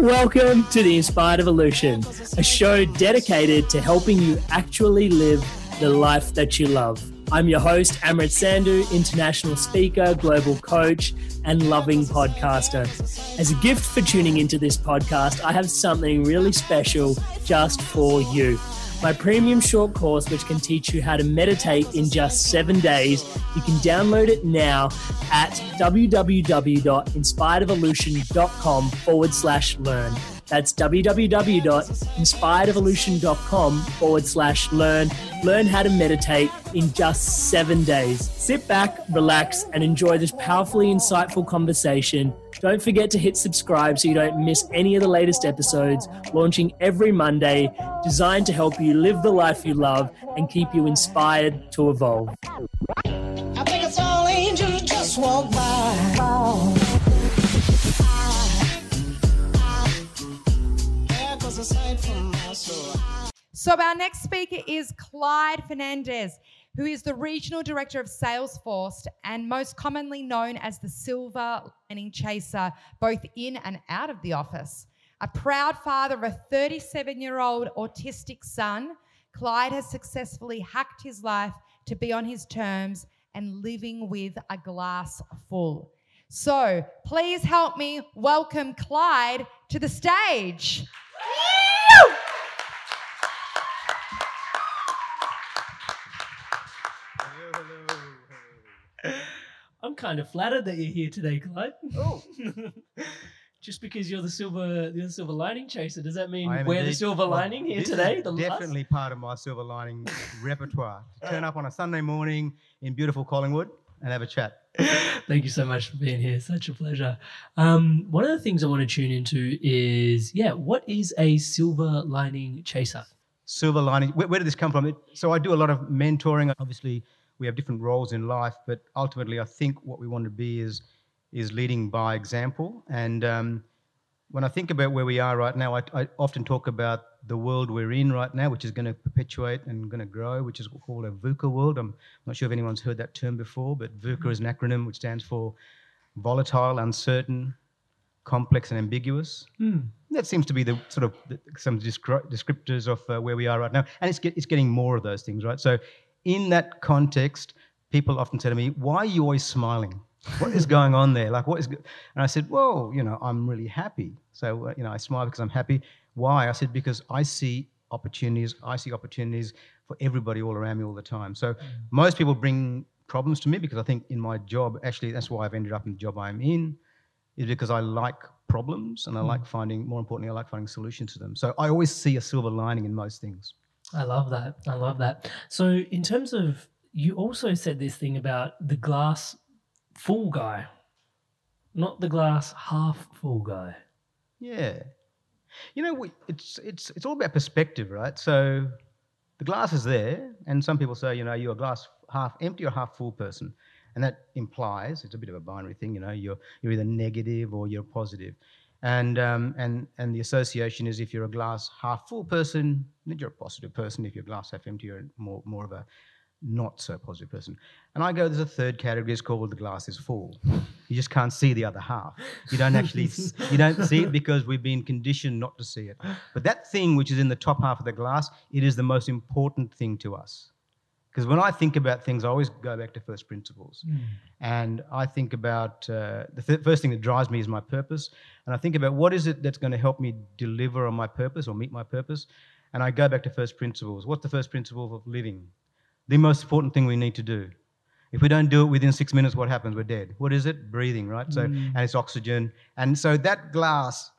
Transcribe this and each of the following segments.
Welcome to the Inspired Evolution, a show dedicated to helping you actually live the life that you love. I'm your host, Amrit Sandhu, international speaker, global coach, and loving podcaster. As a gift for tuning into this podcast, I have something really special just for you. My premium short course, which can teach you how to meditate in just seven days. You can download it now at www.inspiredevolution.com forward slash learn. That's www.inspiredevolution.com forward slash learn. Learn how to meditate in just seven days. Sit back, relax, and enjoy this powerfully insightful conversation. Don't forget to hit subscribe so you don't miss any of the latest episodes, launching every Monday, designed to help you live the life you love and keep you inspired to evolve. I think it's all angels just walk by. Yeah, 'cause a sight from my soul. So, our next speaker is Clyde Fernandez, who is the Regional Director of Salesforce and most commonly known as the Silver Lining Chaser, both in and out of the office. A proud father of a 37 year old autistic son, Clyde has successfully hacked his life to be on his terms and living with a glass full. So, please help me welcome Clyde to the stage. Kind of flattered that you're here today, Clyde. Oh. Just because you're the silver, you're the silver lining chaser, does that mean I am we're the indeed. silver Well, lining here this today? is The last- definitely part of my silver lining repertoire. To turn up on a Sunday morning in beautiful Collingwood and have a chat. Thank you so much for being here. Such a pleasure. Um, one of the things I want to tune into is, yeah, what is a silver lining chaser? Silver lining. Where, where did this come from? It, so I do a lot of mentoring. Obviously, we have different roles in life, but ultimately, I think what we want to be is is leading by example. And um, when I think about where we are right now, I, I often talk about the world we're in right now, which is going to perpetuate and going to grow, which is called a VUCA world. I'm not sure if anyone's heard that term before, but VUCA is an acronym which stands for volatile, uncertain, complex, and ambiguous. That seems to be the sort of the, some descri- descriptors of uh, where we are right now, and it's get, it's getting more of those things, right? So, in that context, people often say to me, "Why are you always smiling? What is going on there? Like, what is?" Go-? And I said, "Well, you know, I'm really happy. So, uh, you know, I smile because I'm happy. Why?" I said, "Because I see opportunities. I see opportunities for everybody all around me all the time. So, most people bring problems to me because I think in my job, actually, that's why I've ended up in the job I'm in." is because I like problems and I like finding, more importantly, I like finding solutions to them. So I always see a silver lining in most things. I love that. I love that. So, in terms of, you also said this thing about the glass full guy, not the glass half full guy. Yeah. You know, it's, it's, it's all about perspective, right? So the glass is there, and some people say, you know, you're a glass, half empty or half full person. And that implies it's a bit of a binary thing, you know, you're, you're either negative or you're positive. And, um, and, and the association is if you're a glass half full person, then you're a positive person. If you're glass half empty, you're more, more of a not so positive person. And I go, there's a third category, it's called the glass is full. You just can't see the other half. You don't actually, you don't see it because we've been conditioned not to see it. But that thing which is in the top half of the glass, it is the most important thing to us. Because when I think about things, I always go back to first principles. And I think about uh, the th- first thing that drives me is my purpose. And I think about what is it that's going to help me deliver on my purpose or meet my purpose. And I go back to first principles. What's the first principle of living? The most important thing we need to do. If we don't do it within six minutes, what happens? We're dead. What is it? Breathing, right? So, and it's oxygen. And so that glass,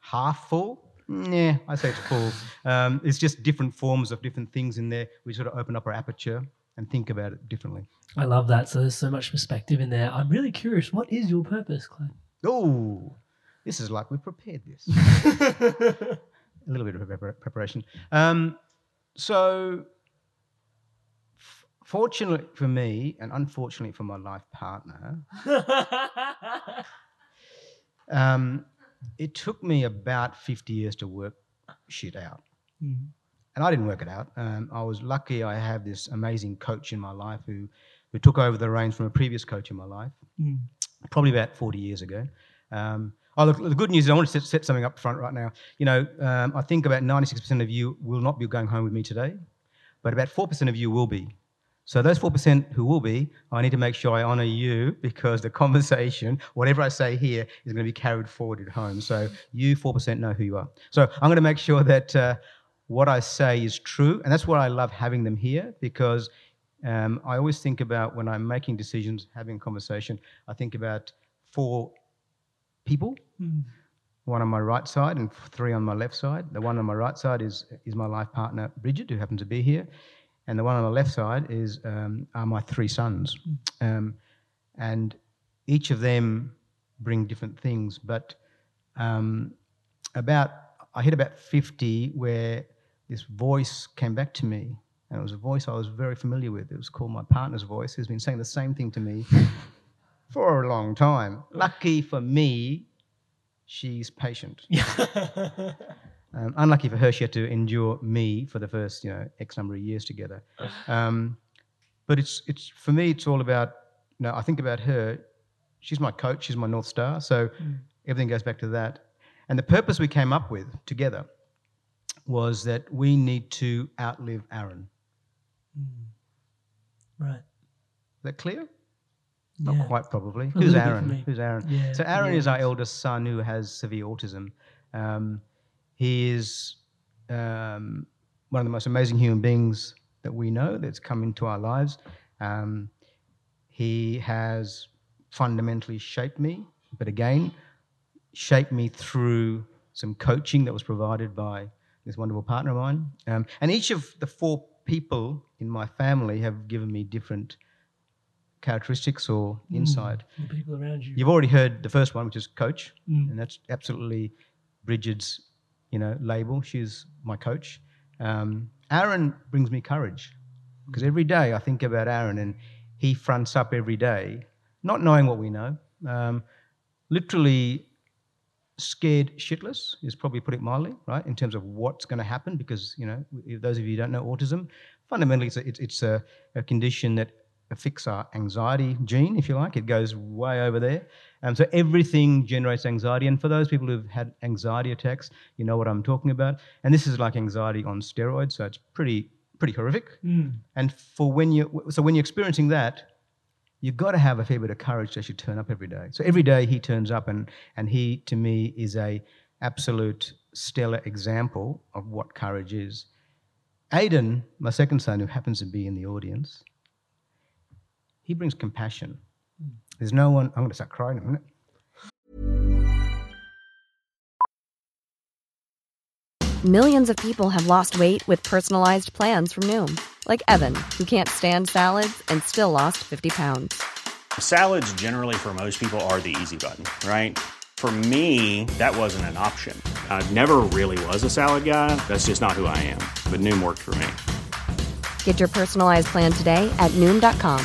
half full, yeah, I say it's full. Um, it's just different forms of different things in there. We sort of open up our aperture and think about it differently. I love that. So there's so much perspective in there. I'm really curious. What is your purpose, Clay? Oh, this is like we prepared this. a little bit of preparation. Um, so, f- fortunately for me, and unfortunately for my life partner, um, it took me about 50 years to work shit out. And I didn't work it out. Um, I was lucky I have this amazing coach in my life who, who took over the reins from a previous coach in my life, probably about 40 years ago. Um, oh, look, the good news is I want to set, set something up front right now. You know, um, I think about 96% of you will not be going home with me today, but about 4% of you will be. So those 4% who will be, I need to make sure I honor you because the conversation, whatever I say here, is going to be carried forward at home. So you 4% know who you are. So I'm going to make sure that uh, what I say is true. And that's why I love having them here because um, I always think about when I'm making decisions, having a conversation, I think about four people one on my right side and three on my left side. The one on my right side is, is my life partner, Bridget, who happens to be here. And the one on the left side is um, are my three sons. Um, and each of them bring different things. But um, about, I hit about 50 where this voice came back to me. And it was a voice I was very familiar with. It was called my partner's voice, who's been saying the same thing to me for a long time. Lucky for me, she's patient. um, unlucky for her, she had to endure me for the first, you know, X number of years together. Um, but it's, it's for me, it's all about. You know, I think about her. She's my coach. She's my north star. So everything goes back to that. And the purpose we came up with together was that we need to outlive Aaron. Right. Is that clear? Not Yeah. quite, probably. Who's little bit for Aaron? Who's Aaron? Yeah, So Aaron yeah. is our eldest son who has severe autism. Um, he is um, one of the most amazing human beings that we know that's come into our lives. Um, he has fundamentally shaped me, but again, shaped me through some coaching that was provided by this wonderful partner of mine. Um, and each of the four people in my family have given me different characteristics or insight. The people around you. You've already heard the first one, which is coach, Mm. and that's absolutely Bridget's, you know, label. She's my coach. Um, Aaron brings me courage because every day I think about Aaron, and he fronts up every day, not knowing what we know. Um, literally scared shitless is probably put it mildly, right? In terms of what's going to happen, because you know, if those of you who don't know autism, fundamentally it's a, it's, it's a, a condition that affects our anxiety gene, if you like. It goes way over there. Um, so everything generates anxiety. And for those people who've had anxiety attacks, you know what I'm talking about. And this is like anxiety on steroids, so it's pretty pretty horrific. And for when you so when you're experiencing that, you've got to have a fair bit of courage to actually turn up every day. So every day he turns up, and and he to me is a absolute stellar example of what courage is. Aidan, my second son, who happens to be in the audience, he brings compassion. There's no one. I'm going to start crying in a minute. Millions of people have lost weight with personalized plans from Noom, like Evan, who can't stand salads and still lost 50 pounds. Salads, generally, for most people, are the easy button, right? For me, that wasn't an option. I never really was a salad guy. That's just not who I am. But Noom worked for me. Get your personalized plan today at Noom.com.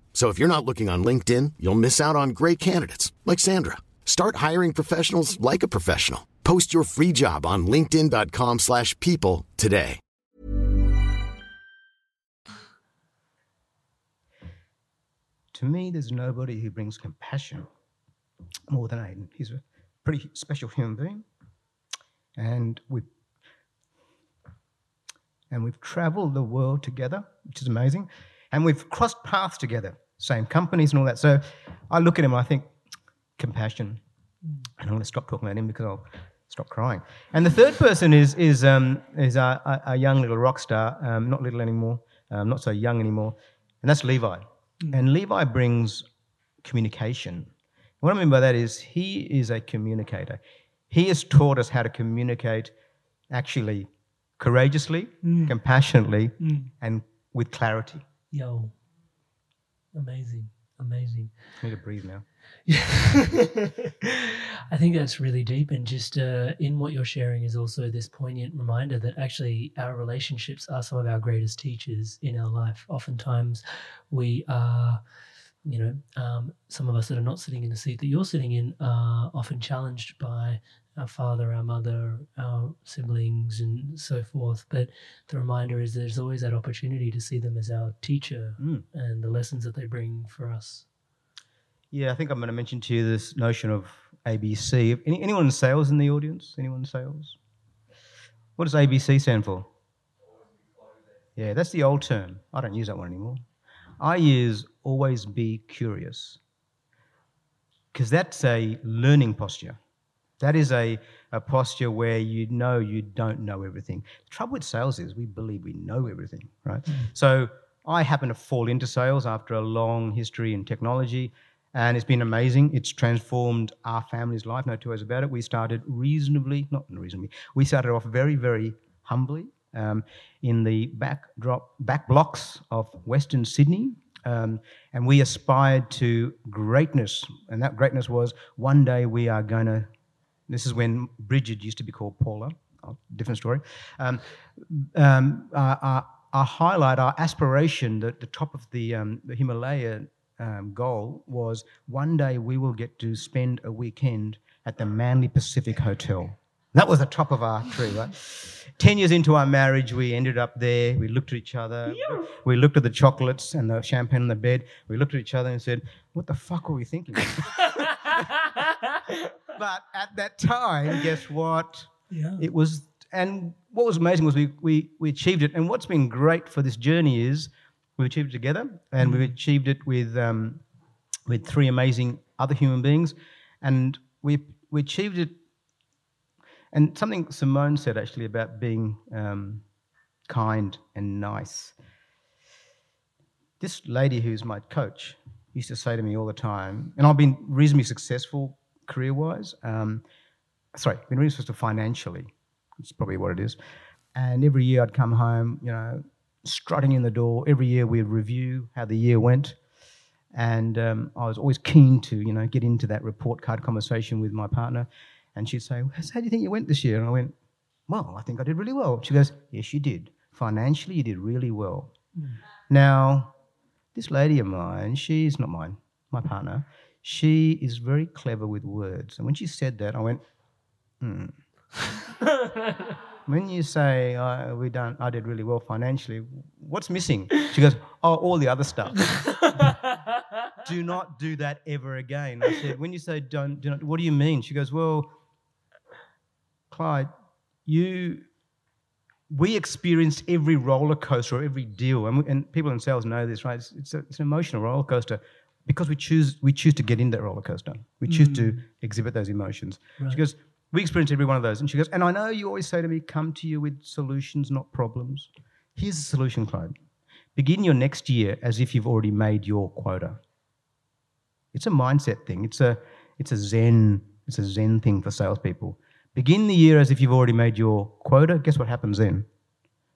So if you're not looking on LinkedIn, you'll miss out on great candidates like Sandra. Start hiring professionals like a professional. Post your free job on linkedin.com/people today. To me, there's nobody who brings compassion more than Aiden. He's a pretty special human being. And we and we've traveled the world together, which is amazing. And we've crossed paths together, same companies and all that. So I look at him and I think, compassion. And I'm going to stop talking about him because I'll stop crying. And the third person is is um, is a, young little rock star, um, not little anymore, um, not so young anymore, and that's Levi. And Levi brings communication. What I mean by that is he is a communicator. He has taught us how to communicate actually courageously, compassionately, and with clarity. Yo. Amazing. Amazing. I need to breathe now. I think that's really deep, and just uh, in what you're sharing is also this poignant reminder that actually our relationships are some of our greatest teachers in our life. Oftentimes, we are, you know, um, some of us that are not sitting in the seat that you're sitting in are often challenged by our father, our mother, our siblings, and so forth. But the reminder is there's always that opportunity to see them as our teacher Mm. and the lessons that they bring for us. Yeah, I think I'm going to mention to you this notion of ABC. Any, anyone in sales in the audience? Anyone in sales? What does ABC stand for? Yeah, that's the old term. I don't use that one anymore. I use always be curious because that's a learning posture. That is a, a posture where you know you don't know everything. The trouble with sales is we believe we know everything, right? Hmm. So I happen to fall into sales after a long history in technology, and it's been amazing. It's transformed our family's life, no two ways about it. We started reasonably, not reasonably, we started off very, very humbly um, in the backdrop, back blocks of Western Sydney. Um, and we aspired to greatness, and that greatness was one day we are going to this is when Bridget used to be called Paula. Oh, different story. Um, um, our, our, highlight, our aspiration, the, the top of the, um, the Himalaya um, goal was one day we will get to spend a weekend at the Manly Pacific Hotel. That was the top of our tree, right? Ten years into our marriage, we ended up there. We looked at each other. We looked at the chocolates and the champagne on the bed. We looked at each other and said, "What the fuck were we thinking?" but at that time, guess what? Yeah. It was, and what was amazing was we, we, we achieved it. And what's been great for this journey is we achieved it together, and we've achieved it with um, with three amazing other human beings, and we we achieved it. And something Simone said actually about being um, kind and nice. This lady who's my coach used to say to me all the time, and I've been reasonably successful career-wise. Um, sorry, been reasonably successful financially. That's probably what it is. And every year I'd come home, you know, strutting in the door. Every year we'd review how the year went. And um, I was always keen to, you know, get into that report card conversation with my partner. And she'd say, well, how do you think you went this year? And I went, well, I think I did really well. She goes, yes, you did. Financially, you did really well. Now, this lady of mine, she's not mine, my partner, she is very clever with words. And when she said that, I went, hmm. when you say uh, we done, I did really well financially, what's missing? She goes, oh, all the other stuff. do not do that ever again. I said, when you say don't, do not, what do you mean? She goes, well, Clyde, you, we experienced every roller coaster or every deal, and, we, and people in sales know this, right? It's, it's, a, it's an emotional roller coaster because we choose we choose to get in that roller coaster. We choose to mm. exhibit those emotions. She goes, we experienced every one of those, and she goes, and I know you always say to me, come to you with solutions, not problems. Here's the solution, Clyde. begin your next year as if you've already made your quota. It's a mindset thing. It's a it's a zen it's a zen thing for salespeople. Begin the year as if you've already made your quota. Guess what happens then?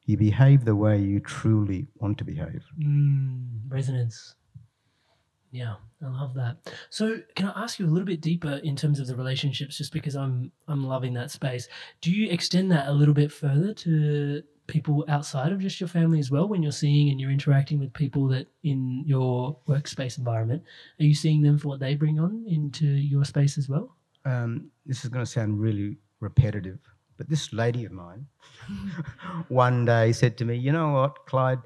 You behave the way you truly want to behave. Mm, resonance. Yeah, I love that. So, can I ask you a little bit deeper in terms of the relationships? Just because I'm I'm loving that space. Do you extend that a little bit further to people outside of just your family as well? When you're seeing and you're interacting with people that in your workspace environment, are you seeing them for what they bring on into your space as well? Um, this is going to sound really repetitive, but this lady of mine one day said to me, "You know what, Clyde?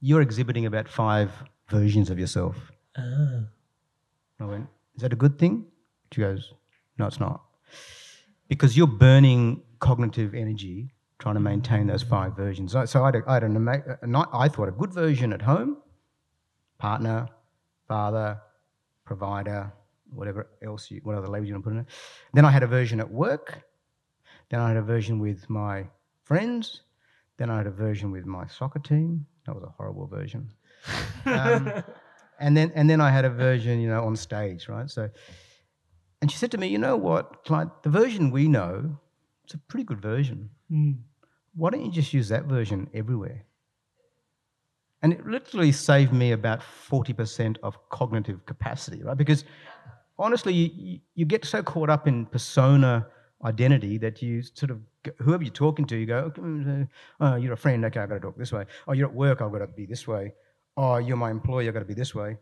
You're exhibiting about five versions of yourself." Ah. I went, Is that a good thing? She goes, No, it's not. Because you're burning cognitive energy trying to maintain those five versions. So, I, had a, I, had an ama- a night, I thought a good version at home partner, father, provider, whatever else, you, what other labels you want to put in it. Then I had a version at work. Then I had a version with my friends. Then I had a version with my soccer team. That was a horrible version. Um, and then and then I had a version, you know, on stage, right? So, and she said to me, you know what, Clyde, the version we know, it's a pretty good version. Mm. Why don't you just use that version everywhere? And it literally saved me about forty percent of cognitive capacity, right? Because honestly, you, you get so caught up in persona identity that you sort of whoever you're talking to, you go, mm, oh, you're a friend, okay, I've got to talk this way. Oh, you're at work, I've got to be this way oh, you're my employee, I've got to be this way.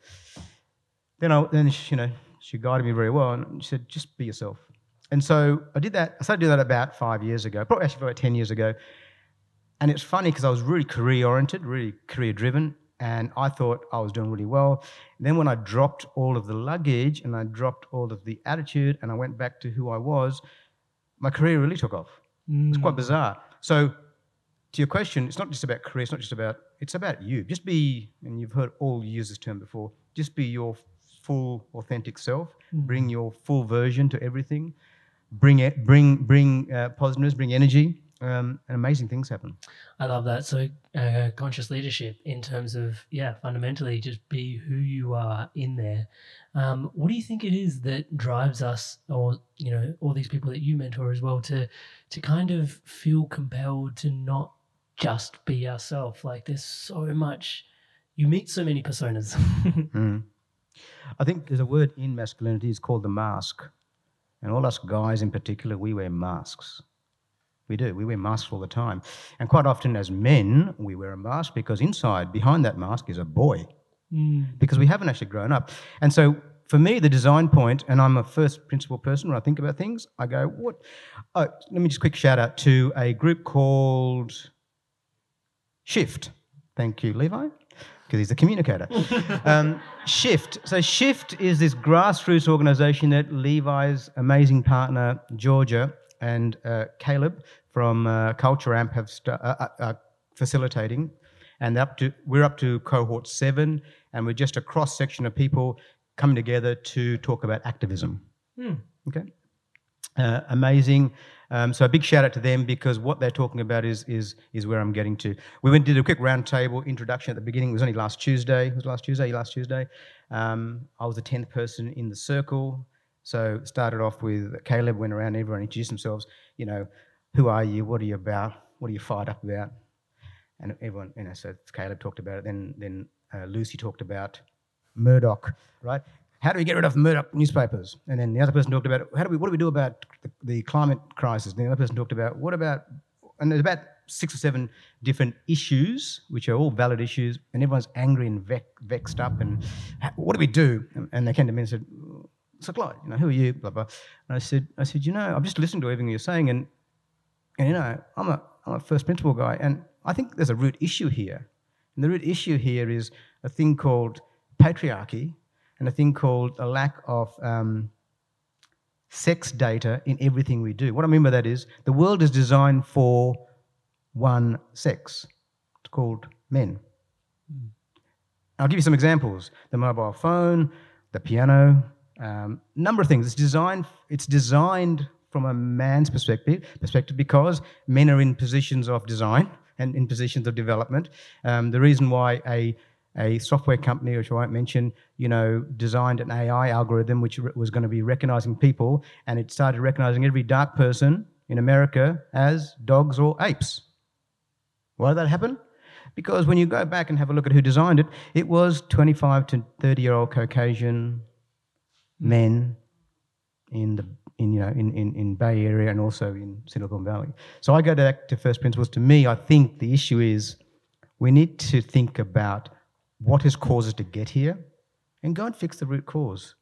Then, I, then you know, she guided me very well and she said, just be yourself. And so I did that. I started doing that about five years ago, probably actually about 10 years ago. And it's funny because I was really career oriented, really career driven, and I thought I was doing really well. Then when I dropped all of the luggage and I dropped all of the attitude and I went back to who I was, my career really took off. Mm. It's quite bizarre. So to your question, it's not just about career, it's not just about, it's about you. Just be, and you've heard all use this term before, just be your full authentic self, mm. bring your full version to everything, bring it, bring, bring uh, positiveness, bring energy, um, and amazing things happen. I love that. So uh, conscious leadership in terms of yeah, fundamentally just be who you are in there. Um, what do you think it is that drives us, or you know, all these people that you mentor as well, to to kind of feel compelled to not just be ourselves. Like there's so much, you meet so many personas. mm. I think there's a word in masculinity, it's called the mask. And all us guys in particular, we wear masks. We do. We wear masks all the time. And quite often, as men, we wear a mask because inside, behind that mask, is a boy. Mm. Because we haven't actually grown up. And so, for me, the design point, and I'm a first principle person when I think about things, I go, what? Oh, let me just quick shout out to a group called Shift. Thank you, Levi, because he's a communicator. um, Shift. So, Shift is this grassroots organization that Levi's amazing partner, Georgia, and uh, Caleb from uh, Culture Amp have st- uh, uh, uh, facilitating. And up to, we're up to cohort seven, and we're just a cross section of people coming together to talk about activism. Hmm. Okay. Uh, amazing. Um, so a big shout out to them because what they're talking about is is is where I'm getting to. We went did a quick roundtable introduction at the beginning. It was only last Tuesday. It was last Tuesday. Last Tuesday. Um, I was the tenth person in the circle. So started off with Caleb. Went around. Everyone introduced themselves. You know, who are you? What are you about? What are you fired up about? And everyone, you know, so Caleb talked about it. Then then uh, Lucy talked about Murdoch, right? how do we get rid of Murdoch newspapers? And then the other person talked about how do we what do we do about the, the climate crisis? And the other person talked about what about and there's about six or seven different issues, which are all valid issues, and everyone's angry and vexed up. And what do we do? And, they came to me and said, "So Clyde, you know, who are you?" Blah blah. And I said, "I said, you know, I'm just listening to everything you're saying, and and you know, I'm a I'm a first principle guy, and I think there's a root issue here. And the root issue here is a thing called patriarchy, and a thing called a lack of um, sex data in everything we do. What I mean by that is the world is designed for one sex. It's called men. Mm. I'll give you some examples: the mobile phone, the piano, um, number of things. It's designed. It's designed from a man's perspective, perspective because men are in positions of design and in positions of development. Um, the reason why a a software company, which I won't mention, you know, designed an AI algorithm which was going to be recognizing people, and it started recognizing every dark person in America as dogs or apes. Why did that happen? Because when you go back and have a look at who designed it, it was 25 to 30 year old Caucasian Mm. men in the in you know in, in, in Bay Area and also in Silicon Valley. So I go back to first principles. To me, I think the issue is we need to think about what has caused us to get here and go and fix the root cause.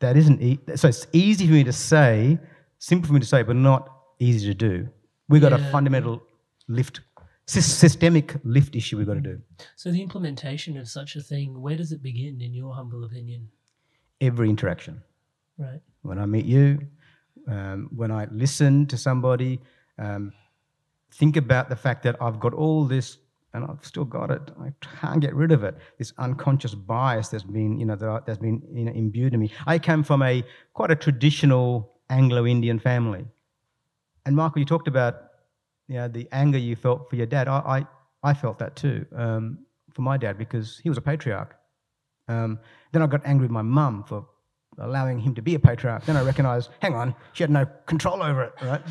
That isn't e- so it's easy for me to say, simple for me to say, but not easy to do. We've got a fundamental lift, systemic lift issue we've got to mm. do. So the implementation of such a thing, where does it begin, in your humble opinion? Every interaction. Right. when I meet you, um, when I listen to somebody, um, think about the fact that I've got all this and I've still got it. I can't get rid of it. This unconscious bias that's been, you know, that, that's been you know, imbued in me. I came from a quite a traditional Anglo-Indian family, and Michael, you talked about, you know, the anger you felt for your dad. I, I, I felt that too um, for my dad because he was a patriarch. Um, then I got angry with my mum for allowing him to be a patriarch. Then I recognized, hang on, she had no control over it, right?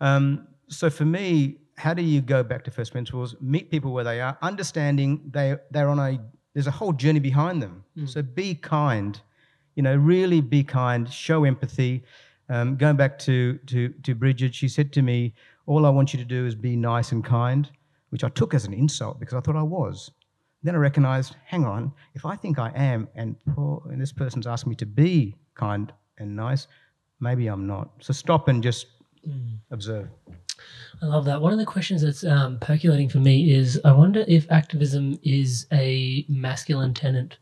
Um, so for me, how do you go back to first principles, meet people where they are, understanding they they're on a there's a whole journey behind them. So be kind, you know, really be kind, show empathy. Um, going back to, to to Bridget, she said to me, "All I want you to do is be nice and kind," which I took as an insult because I thought I was. Then I recognized, hang on, if I think I am, and poor, and this person's asked me to be kind and nice, maybe I'm not. So stop and just observe. I love that. One of the questions that's um, percolating for me is I wonder if activism is a masculine tenant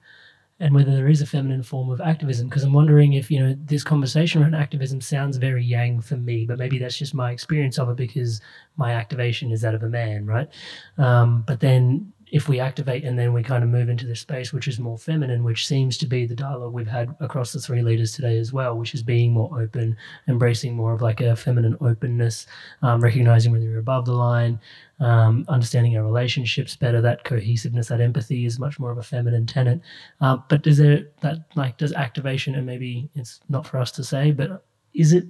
and whether there is a feminine form of activism. Because I'm wondering if, you know, this conversation around activism sounds very yang for me, but maybe that's just my experience of it because my activation is that of a man, right? Um, but then if we activate and then we kind of move into this space which is more feminine, which seems to be the dialogue we've had across the three leaders today as well, which is being more open, embracing more of like a feminine openness, um, recognizing when you're above the line, um, understanding our relationships better, that cohesiveness, that empathy is much more of a feminine tenet. Um, but does there that like does activation and maybe it's not for us to say, but is it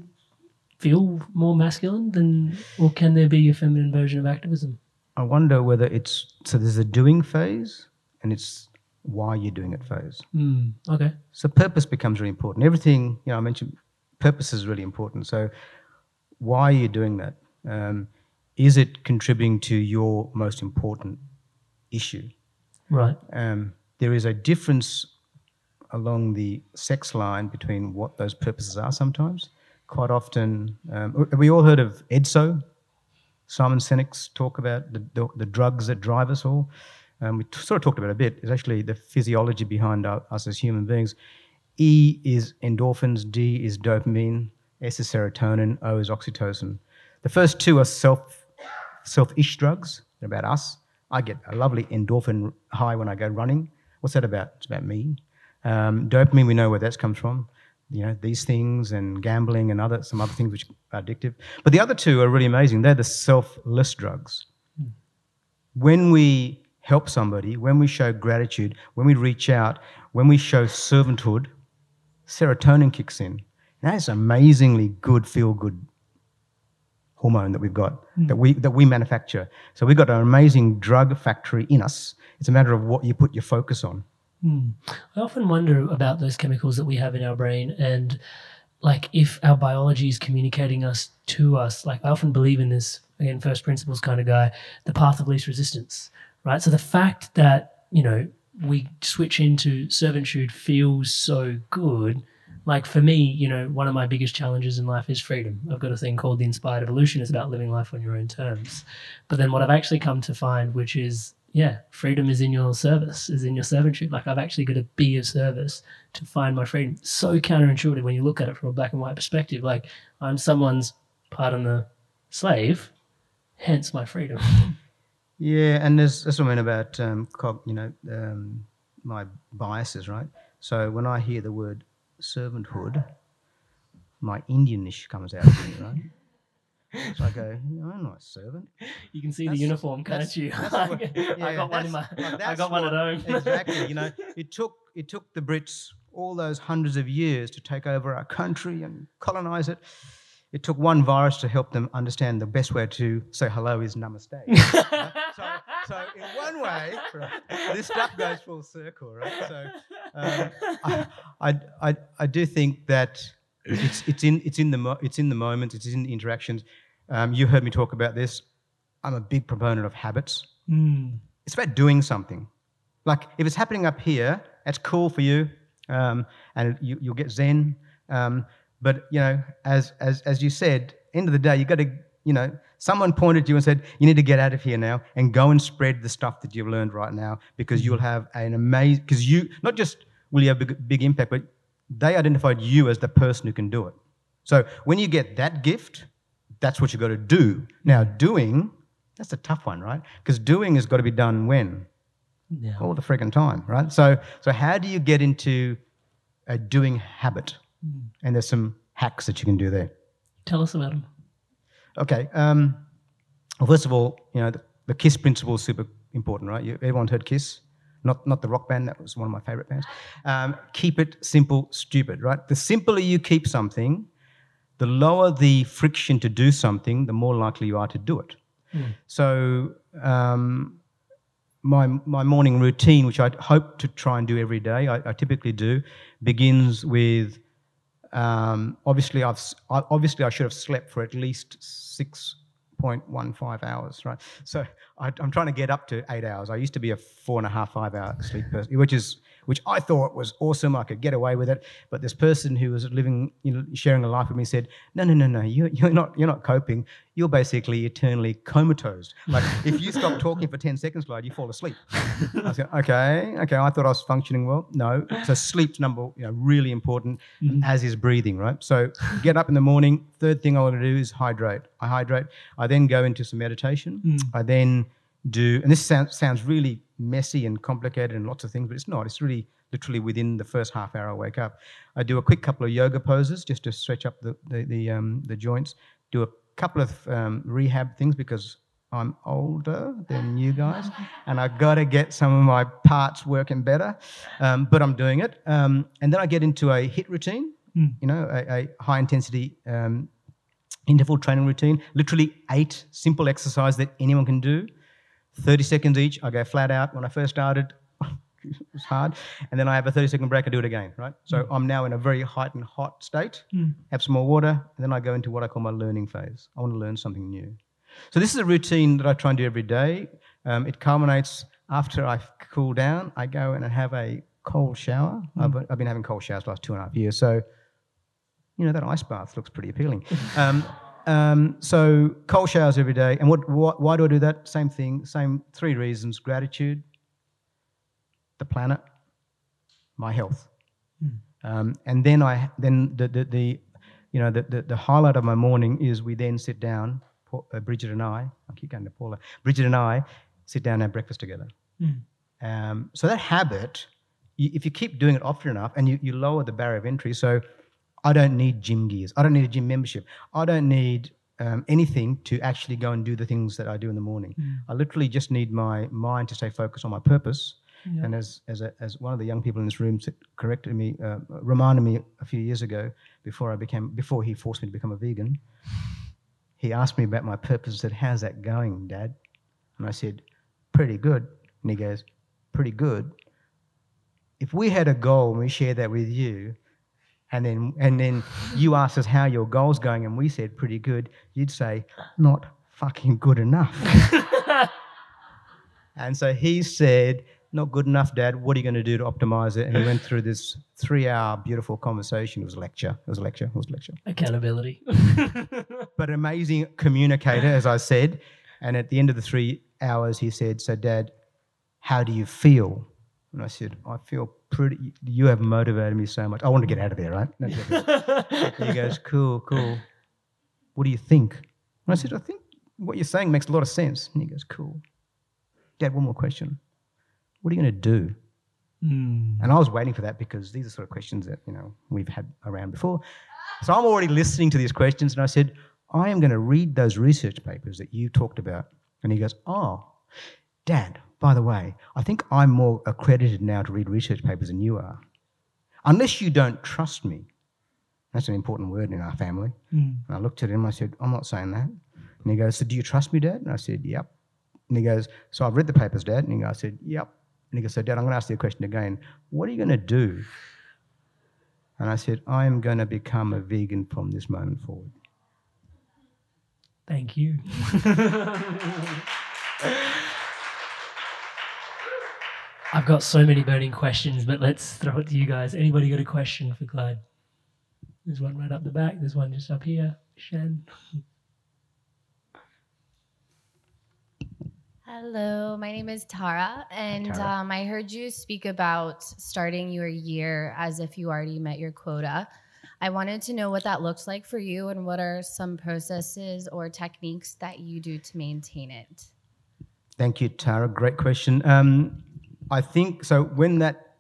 feel more masculine than or can there be a feminine version of activism? I wonder whether it's so there's a doing phase and it's why you're doing it phase. Hmm. okay. So purpose becomes really important. Everything, you know, I mentioned purpose is really important. So why are you doing that? Um, is it contributing to your most important issue? Right. Um, there is a difference along the sex line between what those purposes are sometimes. Quite often, um, have we all heard of EDSO? Simon Sinek's talk about the, the, the drugs that drive us all. Um, we t- sort of talked about a bit. It's actually the physiology behind our, us as human beings. E is endorphins, D is dopamine, S is serotonin, O is oxytocin. The first two are self self-ish drugs. They're about us. I get a lovely endorphin high when I go running. What's that about? It's about me. Um, dopamine, we know where that comes from. You know, these things and gambling and other some other things which are addictive. But the other two are really amazing. They're the selfless drugs. Hmm. When we help somebody, when we show gratitude, when we reach out, when we show servanthood, serotonin kicks in. And that is amazingly good, feel good hormone that we've got hmm. that we that we manufacture. So we've got an amazing drug factory in us. It's a matter of what you put your focus on. Hmm. I often wonder about those chemicals that we have in our brain and like if our biology is communicating us to us. Like I often believe in this again, first principles kind of guy, the path of least resistance, right? So the fact that you know we switch into servitude feels so good. Like for me, you know, one of my biggest challenges in life is freedom. I've got a thing called the inspired evolution. It's about living life on your own terms. But then what I've actually come to find, which is yeah, freedom is in your service, is in your servitude. Like I've actually got to be of service to find my freedom. So counterintuitive when you look at it from a black and white perspective. Like I'm someone's, pardon the slave, hence my freedom. Yeah, and there's that's what I mean about um, cog, you know um, my biases, right? So when I hear the word servanthood, my Indianish comes out me, right? So I go, "No, I'm not a servant. You can see That's- the uniform, can't you? that's I got one in my. like, I got one at home. exactly. You know, it took it took the Brits all those hundreds of years to take over our country and colonize it. It took one virus to help them understand the best way to say hello is namaste. right? so, so in one way, right, this stuff goes full circle, right? So um, I, I, I, I do think that it's, it's in it's in the mo- it's in the moment, it's in the interactions. Um, you heard me talk about this. I'm a big proponent of habits. Mm. It's about doing something. Like if it's happening up here, that's cool for you, um, and you, you'll get zen. Um, but you know, as as as you said, end of the day, you got to you know, someone pointed to you and said, you need to get out of here now and go and spread the stuff that you've learned right now because you'll have an amazing. Because you not just will you have big, big impact, but they identified you as the person who can do it. So when you get that gift, that's what you've got to do. Now, doing, that's a tough one, right? Because doing has got to be done when? Yeah. All the friggin' time, right? So, so how do you get into a doing habit? And there's some hacks that you can do there. Tell us about them. Okay. Um, well, first of all, you know, the, the KISS principle is super important, right? You, everyone's heard KISS, not, not the rock band, that was one of my favorite bands. Um, keep it simple, stupid, right? The simpler you keep something, the lower the friction to do something, the more likely you are to do it. So, um, my, my morning routine, which I hope to try and do every day, I, I typically do, begins with um, obviously, I've I- obviously I should have slept for at least six point one five hours, right? So I, I'm trying to get up to eight hours. I used to be a four and a half, five hour sleep person, which is which I thought was awesome. I could get away with it. But this person who was living, you know, sharing a life with me said, "No, no, no, no. You, you're not. You're not coping. You're basically eternally comatose. Like if you stop talking for ten seconds, Clyde, you fall asleep." I said, "Okay, okay. I thought I was functioning well. No. So sleep's number, you know, really important, mm-hmm. as is breathing, right? So get up in the morning. Third thing I want to do is hydrate. I hydrate. I then go into some meditation. Mm. I then do, and this sounds sounds really messy and complicated and lots of things, but it's not. It's really literally within the first half hour I wake up. I do a quick couple of yoga poses just to stretch up the the the, um, the joints. Do a couple of um, rehab things because I'm older than you guys, and I got to get some of my parts working better. Um, but I'm doing it, um, and then I get into a HIIT routine. You know, a, a high intensity um, interval training routine. Literally eight simple exercises that anyone can do. 30 seconds each. I go flat out. When I first started, it was hard. And then I have a 30 second break. I do it again, right? So I'm now in a very heightened hot state. Have some more water. And then I go into what I call my learning phase. I want to learn something new. So this is a routine that I try and do every day. Um, it culminates after I cool down. I go in and have a cold shower. I've, I've been having cold showers for the last two and a half years. So you know, that ice bath looks pretty appealing. Um, um, so cold showers every day. And what, what, why do I do that? Same thing, same three reasons: gratitude, the planet, my health. Um, and then I then the, the, the you know the, the, the highlight of my morning is we then sit down, uh, Bridget and I. I keep going to Paula. Bridget and I sit down and have breakfast together. Um, so that habit, you, if you keep doing it often enough, and you, you lower the barrier of entry. So I don't need gym gears. I don't need a gym membership. I don't need um, anything to actually go and do the things that I do in the morning. I literally just need my mind to stay focused on my purpose. And as as, a, as one of the young people in this room corrected me, uh, reminded me a few years ago before I became before he forced me to become a vegan. He asked me about my purpose and said, "How's that going, Dad?" And I said, "Pretty good." And he goes, "Pretty good." If we had a goal and we shared that with you, and then and then you asked us how your goal's going, and we said pretty good, you'd say not fucking good enough. and so he said, "Not good enough, Dad. What are you going to do to optimize it?" And he went through this three-hour beautiful conversation. It was a lecture. It was a lecture. It was a lecture. Accountability. But amazing communicator, as I said. And at the end of the three hours, he said, "So, Dad, how do you feel?" And I said, "I feel pretty. You have motivated me so much. I want to get out of there, right?" No, he goes, "Cool, cool. What do you think?" And I said, "I think what you're saying makes a lot of sense." And he goes, "Cool, Dad. One more question. What are you going to do?" Hmm. And I was waiting for that because these are sort of questions that you know we've had around before. So I'm already listening to these questions, and I said, I am going to read those research papers that you talked about. And he goes, Oh, Dad, by the way, I think I'm more accredited now to read research papers than you are. Unless you don't trust me. That's an important word in our family. Mm. And I looked at him, I said, I'm not saying that. And he goes, So do you trust me, Dad? And I said, Yep. And he goes, So I've read the papers, Dad. And I said, Yep. And he goes, So, Dad, I'm going to ask you a question again. What are you going to do? And I said, I am going to become a vegan from this moment forward. Thank you. I've got so many burning questions, but let's throw it to you guys. Anybody got a question for Clyde? There's one right up the back. There's one just up here. Shan. Hello, my name is Tara, and Tara. Um, I heard you speak about starting your year as if you already met your quota. I wanted to know what that looks like for you, and what are some processes or techniques that you do to maintain it. Thank you, Tara. Great question. Um, I think so. When that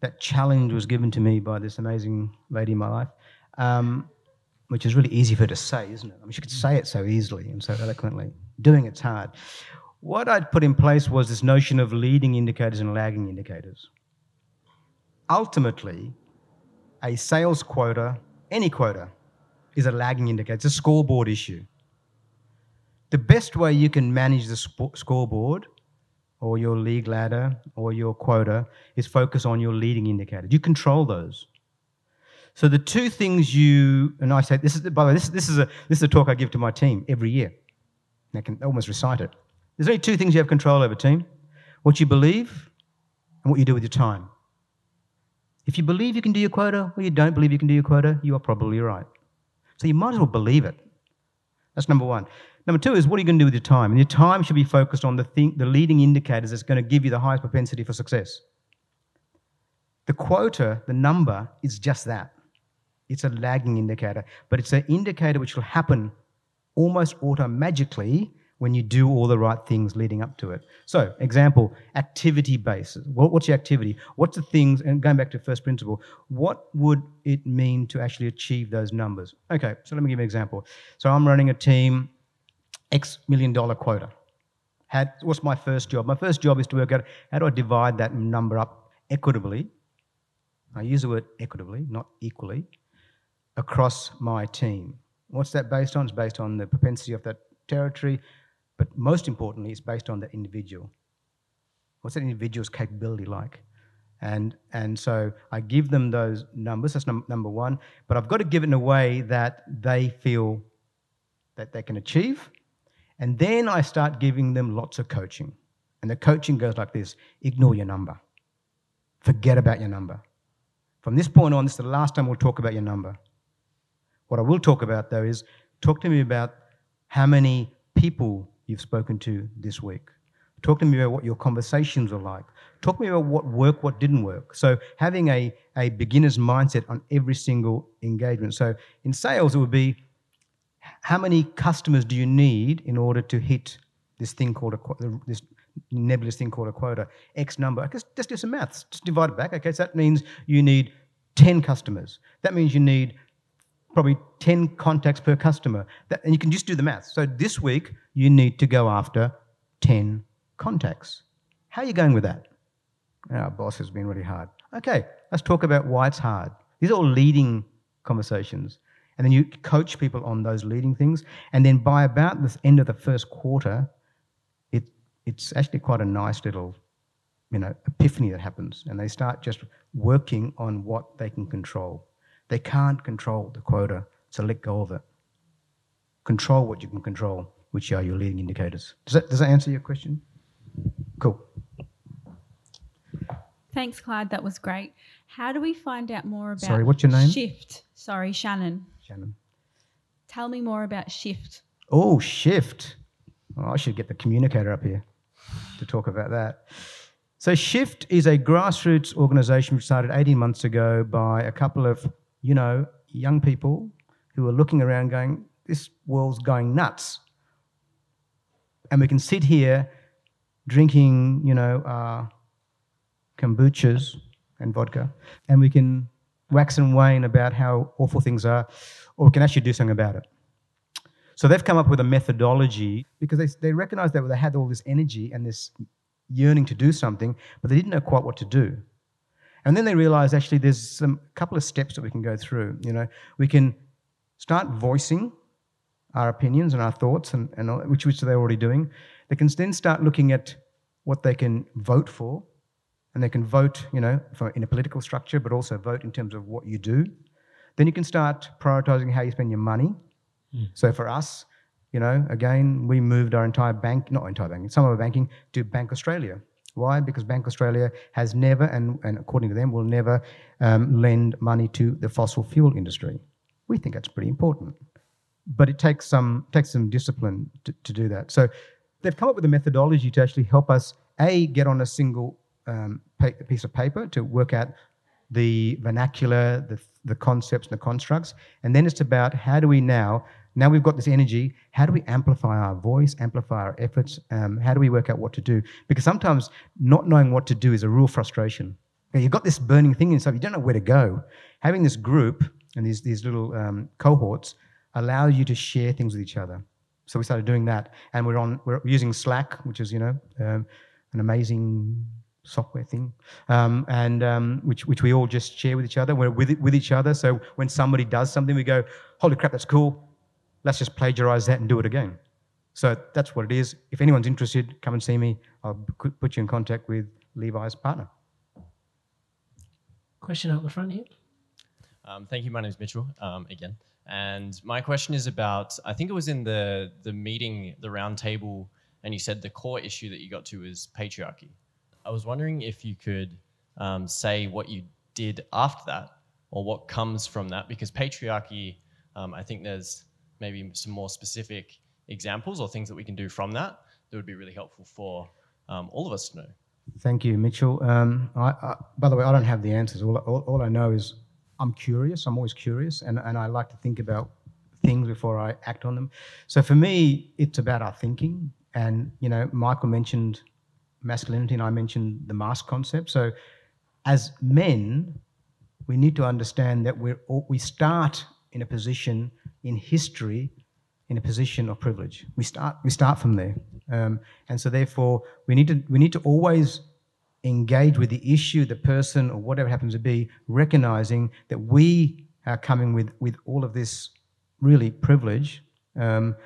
that challenge was given to me by this amazing lady in my life, um, which is really easy for her to say, isn't it? I mean, she could say it so easily and so eloquently. Doing it's hard. What I'd put in place was this notion of leading indicators and lagging indicators. Ultimately, a sales quota, any quota, is a lagging indicator. It's a scoreboard issue. The best way you can manage the sp- scoreboard or your league ladder or your quota is focus on your leading indicators. You control those. So the two things you and I say this is by the way this, this is a this is a talk I give to my team every year. I can almost recite it. There's only two things you have control over, team: what you believe and what you do with your time. If you believe you can do your quota or you don't believe you can do your quota, you are probably right. So you might as well believe it. That's number one. Number two is what are you going to do with your time? And your time should be focused on the, thing, the leading indicators that's going to give you the highest propensity for success. The quota, the number, is just that. It's a lagging indicator, but it's an indicator which will happen almost automatically when you do all the right things leading up to it. So, example, activity basis. What, what's your activity? What's the things, and going back to first principle, what would it mean to actually achieve those numbers? Okay, so let me give you an example. So, I'm running a team, X million dollar quota. Had, what's my first job? My first job is to work out how do I divide that number up equitably. I use the word equitably, not equally, across my team. What's that based on? It's based on the propensity of that territory, but most importantly, it's based on the individual. What's that individual's capability like? And, and so I give them those numbers, that's num- number one, but I've got to give it in a way that they feel that they can achieve. And then I start giving them lots of coaching. And the coaching goes like this ignore your number, forget about your number. From this point on, this is the last time we'll talk about your number. What I will talk about, though, is talk to me about how many people you've spoken to this week. Talk to me about what your conversations are like. Talk to me about what worked, what didn't work. So, having a, a beginner's mindset on every single engagement. So, in sales, it would be how many customers do you need in order to hit this thing called a this nebulous thing called a quota? X number. Guess just do some maths. Just divide it back. Okay so that means you need 10 customers. That means you need probably 10 contacts per customer. That, and you can just do the maths. So this week you need to go after 10 contacts. How are you going with that? Our boss has been really hard. Okay let's talk about why it's hard. These are all leading conversations and then you coach people on those leading things. And then by about the end of the first quarter, it, it's actually quite a nice little, you know, epiphany that happens. And they start just working on what they can control. They can't control the quota, so let go of it. Control what you can control, which are your leading indicators. Does that, does that answer your question? Cool. Thanks, Clyde. That was great. How do we find out more about Sorry, what's your name? Shift. Sorry, Shannon. Shannon. Tell me more about Shift. Oh, Shift. Oh, I should get the communicator up here to talk about that. So, Shift is a grassroots organization which started 18 months ago by a couple of, you know, young people who are looking around going, this world's going nuts. And we can sit here drinking, you know, uh, kombuchas and vodka, and we can wax and wane about how awful things are, or we can actually do something about it. So they've come up with a methodology because they, they recognized that they had all this energy and this yearning to do something, but they didn't know quite what to do. And then they realized actually there's some couple of steps that we can go through. You know, we can start voicing our opinions and our thoughts, and, and all, which which they're already doing. They can then start looking at what they can vote for, and they can vote, you know, for, in a political structure, but also vote in terms of what you do. Then you can start prioritizing how you spend your money. So for us, you know, again, we moved our entire bank, not entire banking, some of our banking to Bank Australia. Why? Because Bank Australia has never, and, and according to them, will never um, lend money to the fossil fuel industry. We think that's pretty important, but it takes some takes some discipline to, to do that. So they've come up with a methodology to actually help us a get on a single um, pa- piece of paper to work out the vernacular, the, the concepts, and the constructs. And then it's about how do we now, now we've got this energy, how do we amplify our voice, amplify our efforts? Um, how do we work out what to do? Because sometimes not knowing what to do is a real frustration. You've got this burning thing inside, you don't know where to go. Having this group and these, these little um, cohorts allow you to share things with each other. So we started doing that, and we're on we're using Slack, which is you know um, an amazing software thing, um, and um, which which we all just share with each other. We're with it, with each other. So when somebody does something, we go, "Holy crap, that's cool! Let's just plagiarize that and do it again." So that's what it is. If anyone's interested, come and see me. I'll put you in contact with Levi's partner. Question out the front here. Um, thank you. My name is Mitchell um, again, and my question is about. I think it was in the the meeting, the round table, and you said the core issue that you got to is patriarchy. I was wondering if you could um, say what you did after that, or what comes from that, because patriarchy. Um, I think there's maybe some more specific examples or things that we can do from that that would be really helpful for um, all of us to know. Thank you, Mitchell. Um, I, I, by the way, I don't have the answers. All, all, all I know is I'm curious. I'm always curious, and, and I like to think about things before I act on them. So for me, it's about our thinking. And you know, Michael mentioned masculinity, and I mentioned the mask concept. So as men, we need to understand that we're we start in a position in history in a position of privilege. We start we start from there, um, and so therefore we need to we need to always engage with the issue, the person, or whatever it happens to be, recognizing that we are coming with with all of this really privilege, um,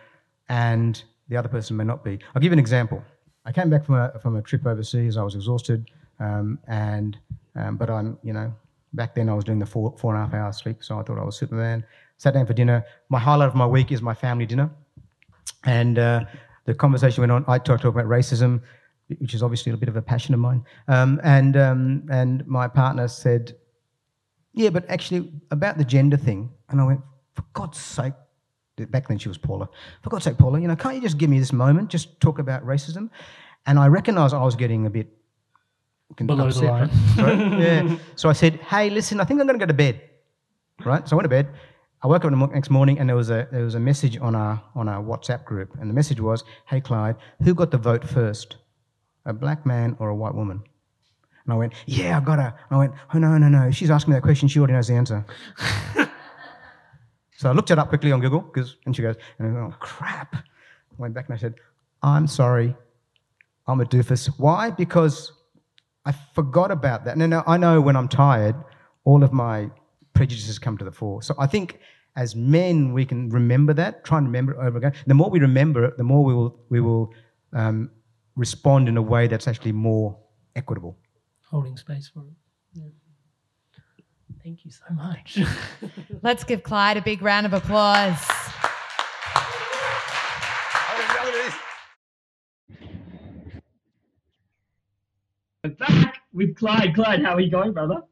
and the other person may not be. I'll give an example. I came back from a from a trip overseas. I was exhausted, um, and um, but I'm you know back then I was doing the four four and a half hours sleep, so I thought I was Superman. Sat down for dinner. My highlight of my week is my family dinner, and uh, the conversation went on. I talked about racism, which is obviously a bit of a passion of mine, um, and um, and my partner said, "Yeah, but actually about the gender thing," and I went, "For God's sake." Back then she was Paula. For God's sake, Paula, you know, can't you just give me this moment, just talk about racism? And I recognised I was getting a bit Below the line. Sorry? yeah. So I said, "Hey, listen, I think I'm going to go to bed." Right. So I went to bed. I woke up the next morning and there was a there was a message on our on our WhatsApp group, and the message was, "Hey, Clyde, who got the vote first, a black man or a white woman?" And I went, "Yeah, I got her." And I went, "Oh no, no, no! She's asking me that question, she already knows the answer." so I looked it up quickly on Google because, and she goes, and I went, "Oh crap!" I went back and I said, "I'm sorry, I'm a doofus. Why? Because I forgot about that. No, no, I know when I'm tired, all of my prejudices come to the fore. So I think as men, we can remember that, try and remember it over again. The more we remember it, the more we will, we will um, respond in a way that's actually more equitable. Holding space for it. Yeah. Thank you so much. Let's give Clyde a big round of applause. Back with Clyde. Clyde, how are you going, brother?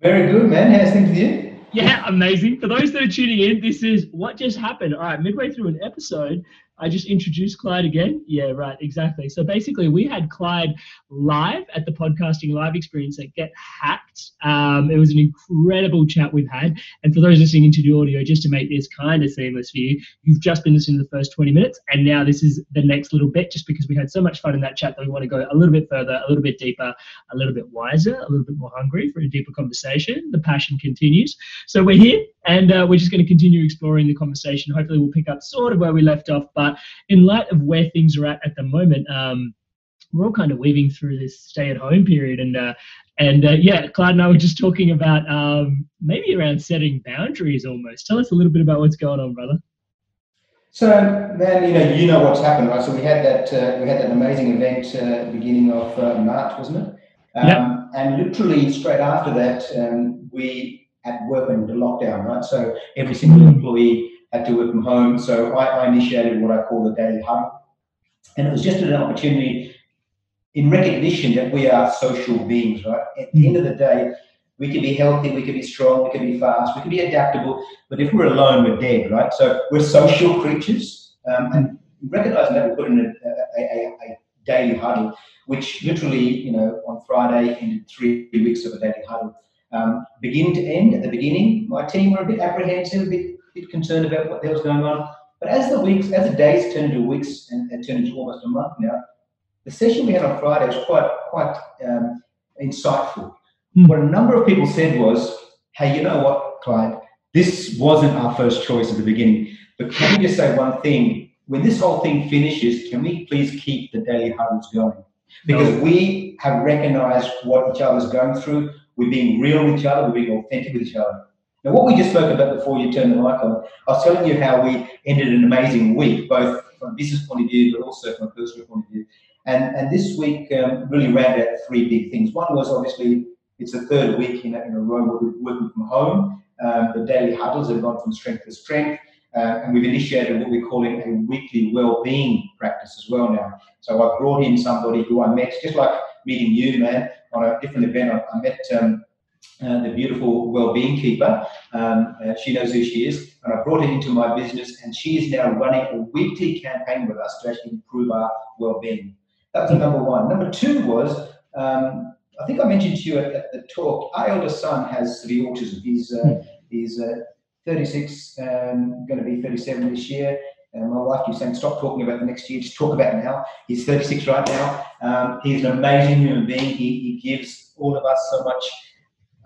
Very good, man. How's things with you? Yeah, amazing. For those that are tuning in, this is what just happened. All right, midway through an episode, I just introduced Clyde again. Yeah, right, exactly. So basically, we had Clyde live at the podcasting live experience at Get Hacked. Um, it was an incredible chat we've had. And for those listening into the audio, just to make this kind of seamless for you, you've just been listening to the first 20 minutes, and now this is the next little bit, just because we had so much fun in that chat that we want to go a little bit further, a little bit deeper, a little bit wiser, a little bit more hungry for a deeper conversation. The passion continues. So we're here And uh, we're just going to continue exploring the conversation. Hopefully, we'll pick up sort of where we left off. But in light of where things are at at the moment, um, we're all kind of weaving through this stay-at-home period, and uh, and uh, yeah, Clyde and I were just talking about um, maybe around setting boundaries almost. Tell us a little bit about what's going on, brother. So, man, you know, you know what's happened, right? So we had that uh, we had that amazing event uh, beginning of uh, March, wasn't it? Um, Yep. And literally straight after that, um, we at work into lockdown, right? So every single employee had to work from home. So I, I initiated what I call the daily hub, and it was just an opportunity in recognition that we are social beings, right? At the end of the day, we can be healthy, we can be strong, we can be fast, we can be adaptable, but if we're alone, we're dead, right? So we're social creatures, um, and recognizing that, we put in a, a, a, a daily huddle, which literally, you know, on Friday ended three weeks of a daily huddle. Um, beginning to end, at the beginning, my team were a bit apprehensive, a bit, bit concerned about what the hell's going on. But as the weeks, as the days turned into weeks and, and turned into almost a month now, the session we had on Friday was quite quite um, insightful. What a number of people said was, "Hey, you know what, Clyde? This wasn't our first choice at the beginning, but can we just say one thing? When this whole thing finishes, can we please keep the daily huddles going? Because we have recognized what each other's going through. We're being real with each other. We're being authentic with each other. Now, what we just spoke about before you turned the mic on, I was telling you how we ended an amazing week, both from a business point of view, but also from a personal point of view. And, and this week um, really rounded out three big things. One was obviously it's the third week in a, in a row where we're working from home. Um, the daily huddles have gone from strength to strength. Uh, and we've initiated what we're calling a weekly well-being practice as well now. So I brought in somebody who I met, just like meeting you, man, on a different event. I, I met um, uh, the beautiful well-being keeper. Um, uh, she knows who she is, and I brought her into my business, and she is now running a weekly campaign with us to actually improve our well-being. That was number one. Number two was um, I think I mentioned to you at, at the talk. Our eldest son has severe autism. He's uh, he's uh, 36, um, going to be 37 this year. And my wife keeps saying, "Stop talking about the next year. Just talk about now." He's 36 right now. Um, he's an amazing human being. He, he gives all of us so much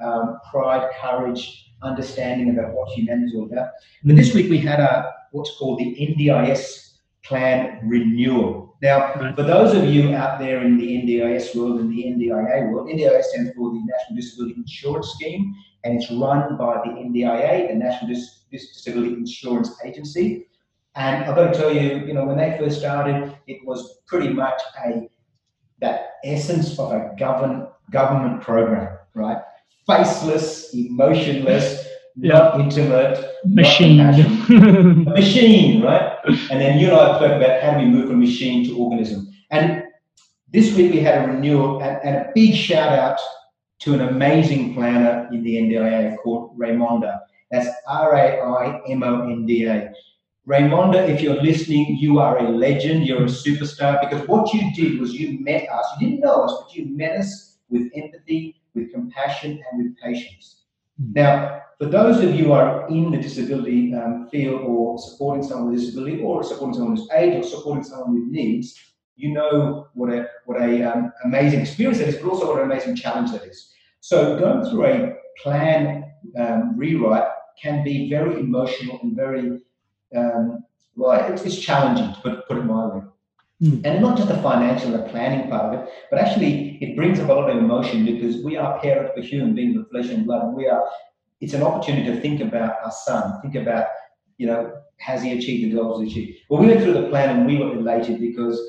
um, pride, courage, understanding about what humanity is all about. But this week we had a what's called the NDIS plan renewal. Now, for those of you out there in the NDIS world and the NDIA world, NDIS stands for the National Disability Insurance Scheme, and it's run by the NDIA, the National Dis- Disability Insurance Agency. And I've got to tell you, you know, when they first started, it was pretty much a that essence of a govern, government program, right? Faceless, emotionless, not intimate, Machine. a machine, right? And then you and I spoke about how do we move from machine to organism. And this week we had a renewal and, and a big shout out to an amazing planner in the NDIA called Raymonda. That's R A I M O N D A. Raymonda, if you're listening, you are a legend. You're a superstar because what you did was you met us. You didn't know us, but you met us with empathy, with compassion, and with patience. Now, for those of you who are in the disability um, field or supporting someone with disability or supporting someone who's age or supporting someone with needs, you know what a what a um, amazing experience that is, but also what an amazing challenge that is. So going through a plan um, rewrite can be very emotional and very um, well, it's, it's challenging to put, put it mildly. And not just the financial and the planning part of it, but actually it brings up a lot of emotion because we are parents, we're human beings with flesh and blood, and we are. It's an opportunity to think about our son, think about, you know, has he achieved the goals he achieved? Well, we went through the plan and we were elated because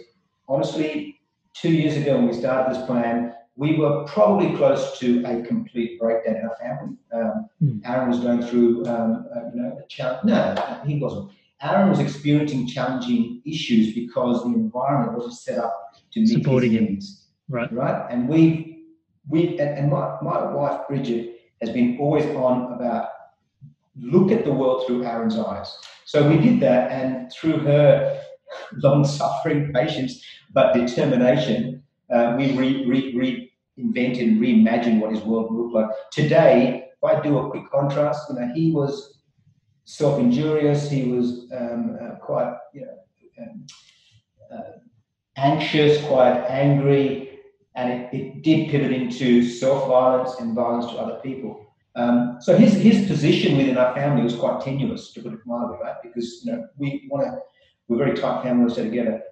honestly, two years ago when we started this plan, we were probably close to a complete breakdown in our family. Um, Aaron was going through, um, uh, you know, a challenge. No, he wasn't. Aaron was experiencing challenging issues because the environment wasn't set up to meet Supporting his him. Right. Right. And we, we, and, and my, my wife Bridget has been always on about look at the world through Aaron's eyes. So we did that, and through her long-suffering patience but determination, uh, we re, re, reinvented and reimagined what his world would look like. Today, if I do a quick contrast, you know, he was self-injurious. He was um, uh, quite, you know, um, uh, anxious, quite angry, and it, it did pivot into self-violence and violence to other people. Um, so his his position within our family was quite tenuous, to put it mildly, right? Because you know we want to, we're very tight family, we stay together.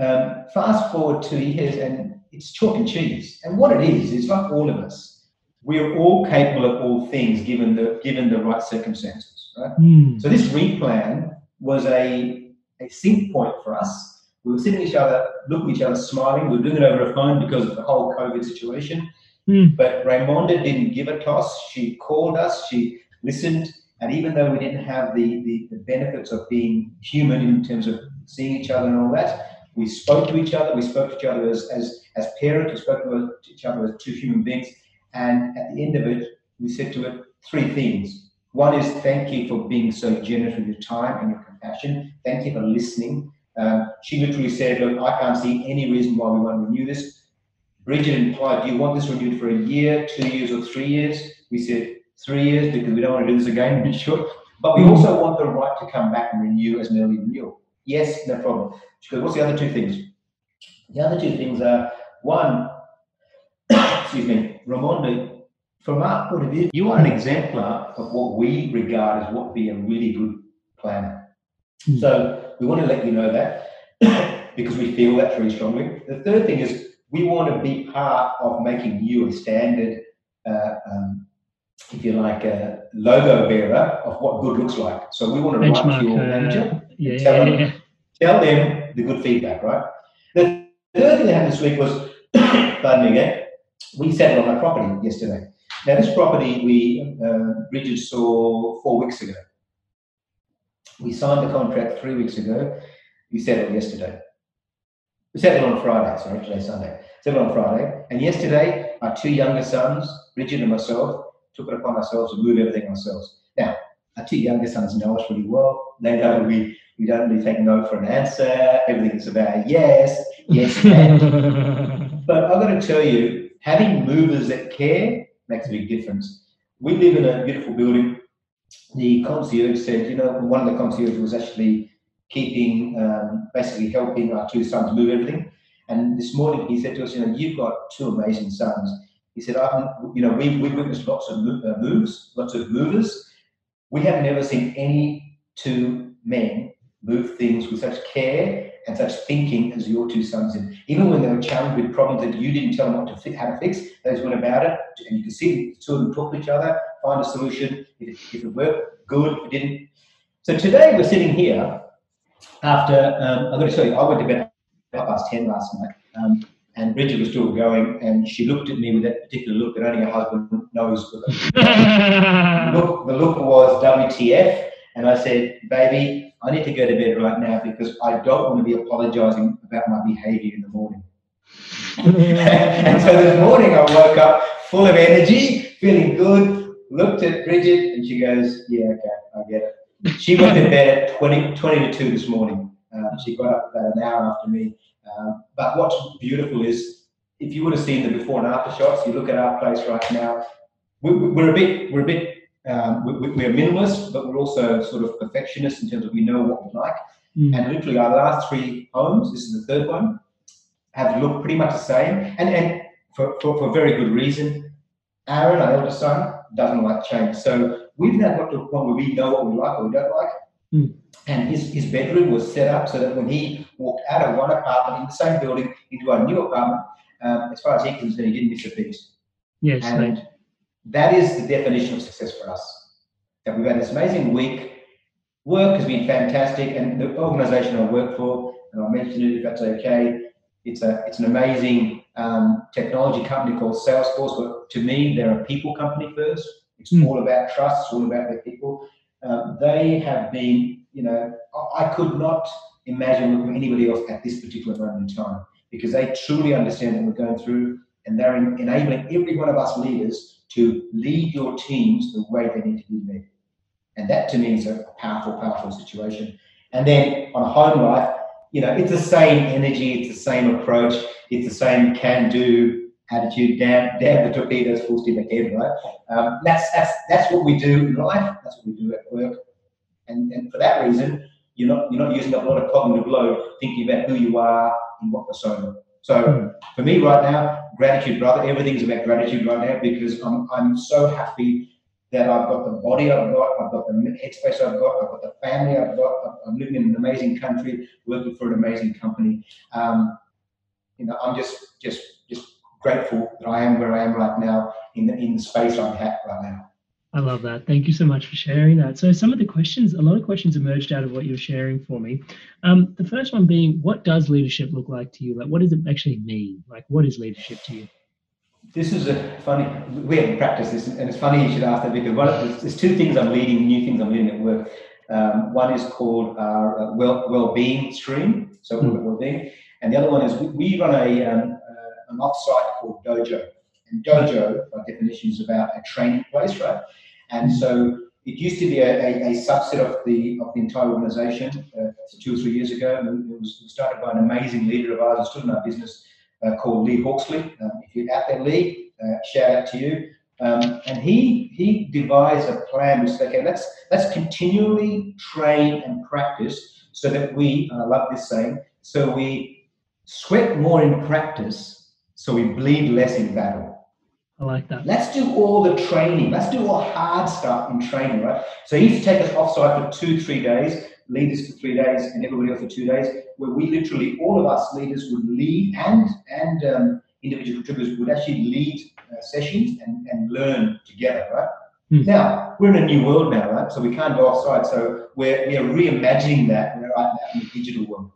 Um, fast forward two years, and it's chalk and cheese. And what it is, is like all of us, we are all capable of all things given the given the right circumstances, right? Mm. So this replan was a a sync point for us. We were sitting each other, looking at each other, smiling. We were doing it over a phone because of the whole COVID situation. Mm. But Raymonda didn't give a toss. She called us, she listened, and even though we didn't have the, the, the benefits of being human in terms of seeing each other and all that, we spoke to each other. We spoke to each other as, as, as parents, we spoke to each other as two human beings. And at the end of it, we said to it three things. One is thank you for being so generous with your time and your compassion. Thank you for listening. Um, she literally said, Look, I can't see any reason why we won't renew this. Bridget implied, Do you want this renewed for a year, two years, or three years? We said, Three years because we don't want to do this again, sure. But we also want the right to come back and renew as an early renewal. Yes, no problem. She goes, What's the other two things? The other two things are one, excuse me, Raymonda, from our point of view, you are an exemplar of what we regard as what would be a really good planner. So we want to let you know that because we feel that very strongly. The third thing is we want to be part of making you a standard, uh, um, if you like, a logo bearer of what good looks like. So we want to write to your Benchmark, uh, manager, yeah, tell, yeah, them, yeah. tell them the good feedback, right? The third thing that happened this week was, pardon me again, we settled on a property yesterday. Now, this property we uh, Bridget saw four weeks ago. We signed the contract three weeks ago. We settled yesterday. We settled on Friday, sorry, today's Sunday. Settled on Friday. And yesterday, our two younger sons, Bridget and myself, took it upon ourselves to move everything ourselves. Now, our two younger sons know us really well. They know we, we don't really take no for an answer. Everything is about yes, yes, and. but I've got to tell you, having movers that care makes a big difference. We live in a beautiful building. The concierge said, you know, one of the concierge was actually keeping, um, basically helping our two sons move everything. And this morning he said to us, you know, you've got two amazing sons. He said, you know, we, we've witnessed lots of uh, moves, lots of movers. We have never seen any two men move things with such care and such thinking as your two sons did. Even when they were challenged with problems that you didn't tell them what to fi- how to fix, they just went about it, and you could see the two of them talk to each other, find a solution. If it, if it worked, good. If it didn't, so today we're sitting here after um, I've got to tell you, I went to bed half past ten last night, um, and Bridget was still going, and she looked at me with that particular look that only her husband knows. the, look, the look was WTF, and I said, "Baby, I need to go to bed right now because I don't want to be apologising about my behaviour in the morning." and so this morning I woke up full of energy, feeling good. Looked at Bridget, and she goes, "Yeah, okay, I get it." She went to bed at 20, 20 to 2 this morning. Um, she got up about an hour after me. Um, but what's beautiful is if you would have seen the before and after shots, you look at our place right now, we, we- we're a bit, we're a bit, um, we, we- we're minimalist, but we're also sort of perfectionists in terms of we know what we like. Mm. And literally our last three homes, this is the third one, have looked pretty much the same. And, and for, for, for very good reason. Aaron, our eldest son, doesn't like change. So we've now got to a point where we know what we like, what we don't like. Mm. And his, his bedroom was set up so that when he walked out of one apartment in the same building into our new apartment, um, as far as he was concerned, he didn't miss a beat. Yes, And mate. That is the definition of success for us. That we've had this amazing week. Work has been fantastic, and the organisation I work for, and I'll mention it if that's okay. It's a it's an amazing um, technology company called Salesforce. But to me, they're a people company first. It's Hmm. all about trust. It's all about their people. Um, they have been, you know, I, I could not imagine anybody else at this particular moment in time because they truly understand what we're going through, and they're enabling every one of us leaders to lead your teams the way they need to be led. And that to me is a powerful, powerful situation. And then on a home life, you know, it's the same energy, it's the same approach, it's the same can-do attitude, damn, damn the torpedoes, full steam ahead, right? Um, that's, that's, that's what we do in life, that's what we do at work. And, and for that reason, you're not, you're not using up a lot of cognitive load thinking about who you are and what persona. So for me right now, gratitude, brother, everything's about gratitude right now because I'm, I'm so happy that I've got the body I've got, I've got the headspace I've got, I've got the family I've got, I'm living in an amazing country, working for an amazing company. Um, you know, I'm just just just grateful that I am where I am right now in the in the space I'm at right now. I love that. Thank you so much for sharing that. So, some of the questions, a lot of questions emerged out of what you're sharing for me. Um, the first one being, what does leadership look like to you? Like, what does it actually mean? Like, what is leadership to you? This is a funny. We haven't practiced this, and it's funny you should ask that because one of, there's two things I'm leading, new things I'm leading at work. Um, one is called our uh, well well-being stream, so mm. well-being, and the other one is we, we run a um, uh, an offsite called Dojo. And Dojo, by definition, is about a training place, right? And so it used to be a, a, a subset of the of the entire organisation uh, two or three years ago. It was started by an amazing leader of ours who's still in our business uh, called Lee Hawksley. Um, if you're out there, Lee, uh, shout out to you. Um, and he he devised a plan which said, okay, let's let's continually train and practice so that we, and I love this saying, so we sweat more in practice, so we bleed less in battle. I like that. Let's do all the training. Let's do all hard stuff in training, right? So he used to take us offsite for two, three days, leaders for three days, and everybody else for two days, where we literally, all of us leaders would lead and and um, individual contributors would actually lead uh, sessions and, and learn together, right? Hmm. Now, we're in a new world now, right? So we can't go offsite. So we're, we're reimagining that right now in the digital world.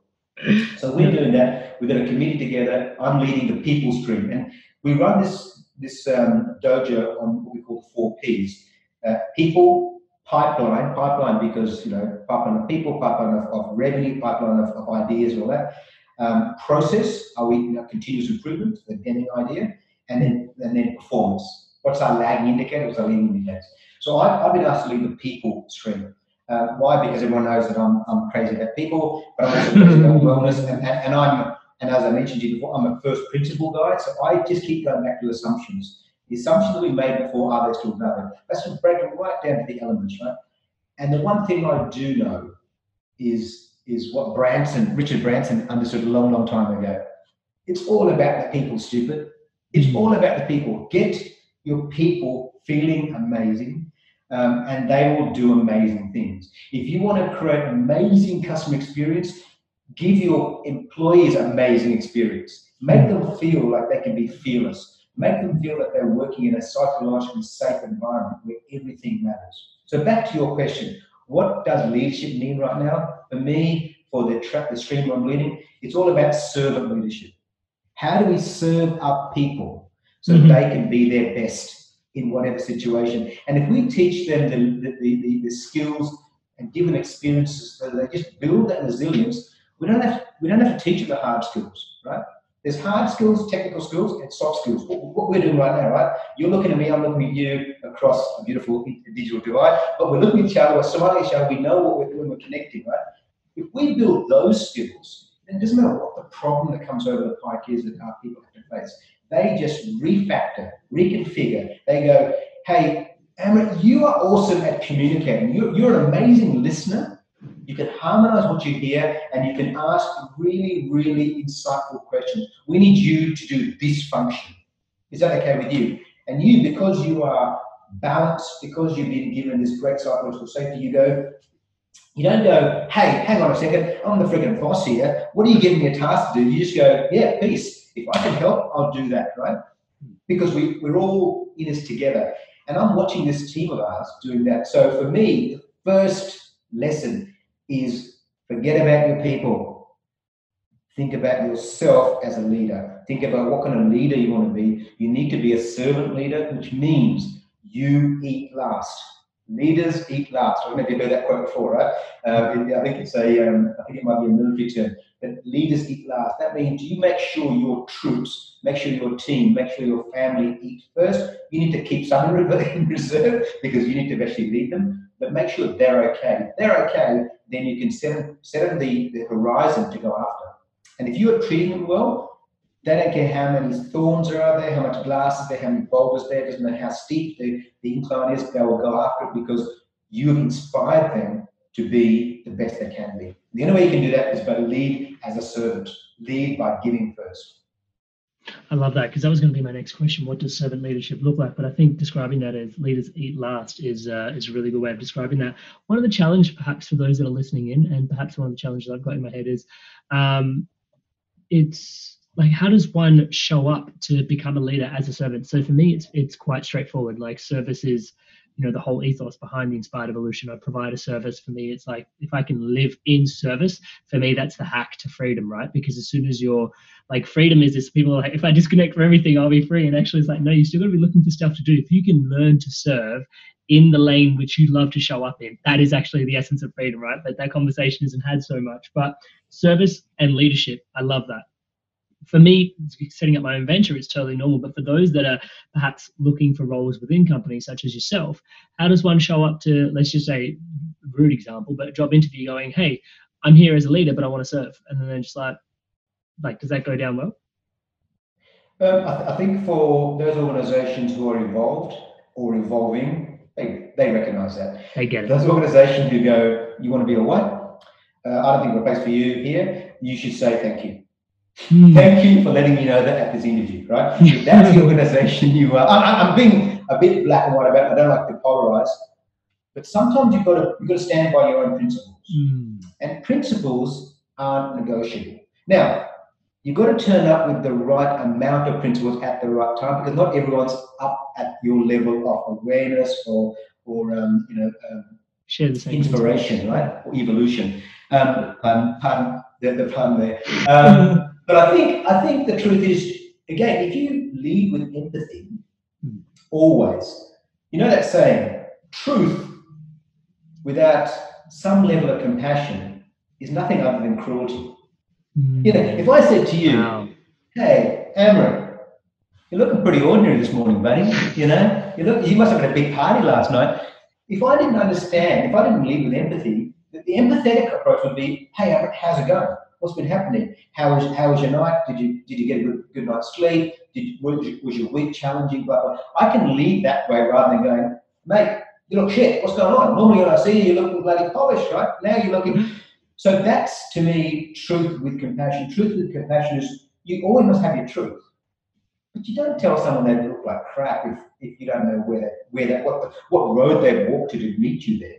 So we're doing that. We've got a committee together. I'm leading the people stream. And we run this this um, dojo on what we call the four P's: uh, people, pipeline, pipeline because you know pipeline of people, pipeline of, of revenue, pipeline of, of, ideas, and all that. Um, process: are we you know, continuous improvement, the ending idea, and then and then performance. What's our lagging indicator? What's our leading indicator? So I've, I've been asked to lead the people stream. Uh, why? Because everyone knows that I'm, I'm crazy about people, but I'm also crazy about wellness, and, and, and I'm and as I mentioned to you before, I'm a first principle guy, so I just keep going back to assumptions. The assumptions that we made before are they still valid? Let's just break them right down to the elements, right? And the one thing I do know is is what Branson, Richard Branson, understood a long, long time ago. It's all about the people, stupid. It's all about the people. Get your people feeling amazing, um, and they will do amazing things. If you want to create amazing customer experience, give your employees amazing experience. Make them feel like they can be fearless. Make them feel that they're working in a psychologically safe environment where everything matters. So back to your question, what does leadership mean right now? For me, for the track, the stream I'm leading, it's all about servant leadership. How do we serve up people so mm-hmm. they can be their best in whatever situation? And if we teach them the, the, the, the skills and give them experiences so they just build that resilience, we don't have we don't have to teach you the hard skills, right? There's hard skills, technical skills, and soft skills. What, what, we're doing right now, right? You're looking at me, I'm looking at you across a beautiful digital divide, but we're looking at each other, we're smiling at each other, we know what we're doing, we're connecting, right? If we build those skills, then it doesn't matter what the problem that comes over the pike is that our people have to face. They just refactor, reconfigure. They go, hey, Amrit, you are awesome at communicating. You're, you're an amazing listener you can harmonize what you hear and you can ask really, really insightful questions. We need you to do this function. Is that okay with you? And you, because you are balanced, because you've been given this great psychological safety, you go, you don't go, hey, hang on a second, I'm the freaking boss here. What are you giving me a task to do? You just go, yeah, peace. If I can help, I'll do that, right? Because we, we're all in this together. And I'm watching this team of ours doing that. So for me, the first lesson is forget about your people. Think about yourself as a leader. Think about what kind of leader you want to be. You need to be a servant leader, which means you eat last. Leaders eat last. I don't know if you've heard that quote before, right? Uh, I think it's a, um, I think it might be a military term. But leaders eat last. That means you make sure your troops, make sure your team, make sure your family eat first. You need to keep some in reserve because you need to actually lead them. But make sure they're okay. If they're okay, then you can set, set them the, the horizon to go after. And if you are treating them well, they don't care how many thorns are out there, how much glass is there, how many boulders there, doesn't matter how steep the, the incline is, they will go after it because you have inspired them to be the best they can be. The only way you can do that is by lead as a servant, lead by giving first. I love that because that was going to be my next question. What does servant leadership look like? But I think describing that as leaders eat last is uh, is a really good way of describing that. One of the challenges, perhaps for those that are listening in, and perhaps one of the challenges I've got in my head is, um, it's like how does one show up to become a leader as a servant? So for me, it's it's quite straightforward. Like service is you know the whole ethos behind the inspired evolution. I provide a service for me. It's like if i can live in service for me that's the hack to freedom right? Because as soon as you're like freedom is this people like if i disconnect from everything i'll be free. And actually it's like no you still got to be looking for stuff to do. If you can learn to serve in the lane which you love to show up in that is actually the essence of freedom right? But that conversation isn't had so much. But service and leadership i love that for me, setting up my own venture is totally normal. But for those that are perhaps looking for roles within companies such as yourself, how does one show up to, let's just say, rude example, but a job interview going, hey, I'm here as a leader, but I want to serve. And then they're just like, like, does that go down well? Um, I, th- I think for those organizations who are involved or evolving, they, they recognize that. They get it. Those organizations who go, you want to be a what? Uh, I don't think we're a place for you here. You should say thank you. Hmm. Thank you for letting me know that at this interview, right? If that's the organization you are. I'm, I'm being a bit black and white about it. I don't like to polarize, but sometimes you've got to you've got to stand by your own principles, Hmm. and principles aren't negotiable. Now, you've got to turn up with the right amount of principles at the right time because not everyone's up at your level of awareness or or um, you know um, Share the same inspiration, right? Or evolution. Um, um, pardon the, the pun there. Um, but I think I think the truth is again, if you lead with empathy, always, you know that saying, truth without some level of compassion is nothing other than cruelty. Mm. You know, if I said to you, "Hey, Amrit, you're looking pretty ordinary this morning, buddy," you know, you look, you must have had a big party last night. If I didn't understand, if I didn't lead with empathy, the, the empathetic approach would be, "Hey, Amrit, how's it going? What's been happening? How was how was your night? Did you did you get a good, good night's sleep? Did was, your- was your week challenging? Blah blah." I can lead that way rather than going, "Mate, you look shit. What's going on? Normally when I see you, you're looking bloody polished, right? Now you're looking." Mm-hmm. So that's to me truth with compassion. Truth with compassion is you always must have your truth, but you don't tell someone they look like crap if, if you don't know where that, where that what the, what road they've walked to to meet you there.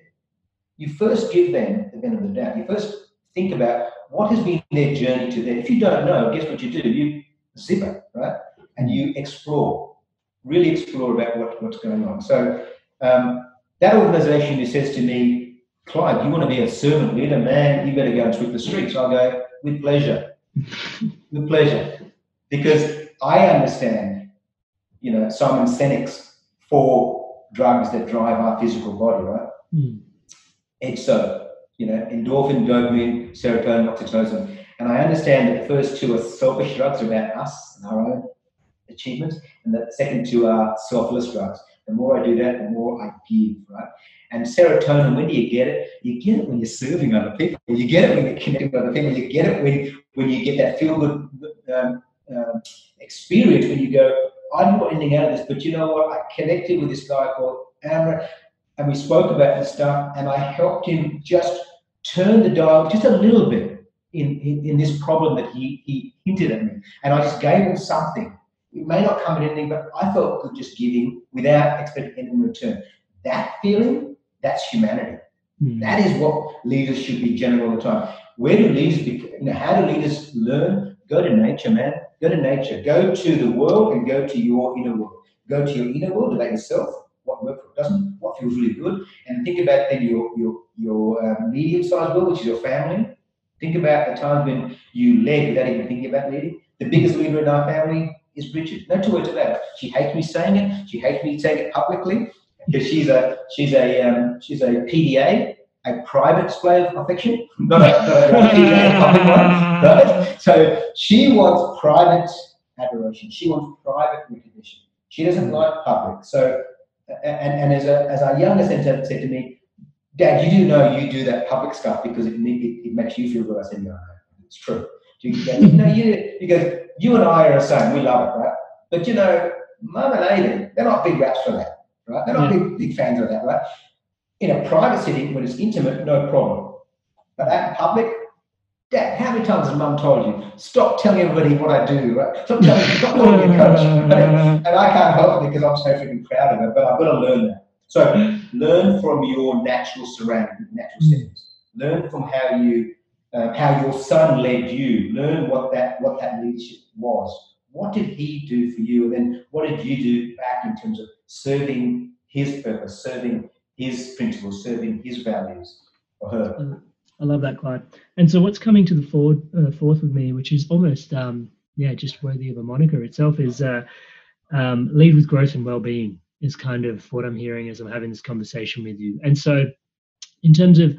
You first give them the benefit of the doubt. You first think about what has been their journey to there. If you don't know, guess what you do? You zip it, right? And you explore, really explore about what, what's going on. So um, that organization who says to me, Clyde, you want to be a servant leader, man, you better go and sweep the streets. I'll go, with pleasure. with pleasure. Because I understand, you know, Simon Sinek's four drugs that drive our physical body, right? Hmm. It's so, you know, endorphin, dopamine, serotonin, oxytocin. And I understand that the first two are selfish drugs about us and our own achievements, and the second two are selfless drugs. The more I do that, the more I give, right? And serotonin, when do you get it? You get it when you're serving other people. You get it when you're connecting with other people. You get it when, when you get that feel good um, um, experience when you go, I didn't want anything out of this, but you know what? I connected with this guy called Amra, and we spoke about this stuff, and I helped him just turn the dial just a little bit in, in, in this problem that he, he hinted at me. And I just gave him something. It may not come in anything, but I felt good just giving without expecting anything in return. That feeling, that's humanity. Hmm. That is what leaders should be general all the time. Where do leaders, be, you know, how do leaders learn? Go to nature, man. Go to nature. Go to the world and go to your inner world. Go to your inner world about yourself. What works, what doesn't, feels really good, and think about then your your your um, medium-sized world, which is your family. Think about the times when you led without even thinking about leading. The biggest leader in our family is Bridget. No two words about it. She hates me saying it. She hates me saying it publicly because she's a she's a um, she's a PDA, a private display of affection, not a, not a public one. Right? So she wants private adoration. She wants private recognition. She doesn't like public. So and, and as a as our youngest said, said to me, Dad, you do know you do that public stuff because it, it, it makes you feel good. I said, Yeah, It's true. She goes, no, you, you and I are the same. We love it, right? But you know, Mum and Aiden, they're not big raps for that, right? They're not big, big fans of that, right? In a private setting, when it's intimate, no problem. But in public, Dad, how many times has mum told you, stop telling everybody what I do, right? Stop telling stop calling me coach. Right? And I can't help it because I'm so freaking proud of it, but I've got to learn that. So learn from your natural surroundings, natural settings. Learn from how you, uh, how your son led you. Learn what that what that leadership was. What did he do for you, and then what did you do back in terms of serving his purpose, serving his principles, serving his values for her. I love that, Clyde. And so, what's coming to the forward, uh, fourth with me, which is almost, um, yeah, just worthy of a moniker itself, is uh, um, lead with growth and well-being. Is kind of what I'm hearing as I'm having this conversation with you. And so, in terms of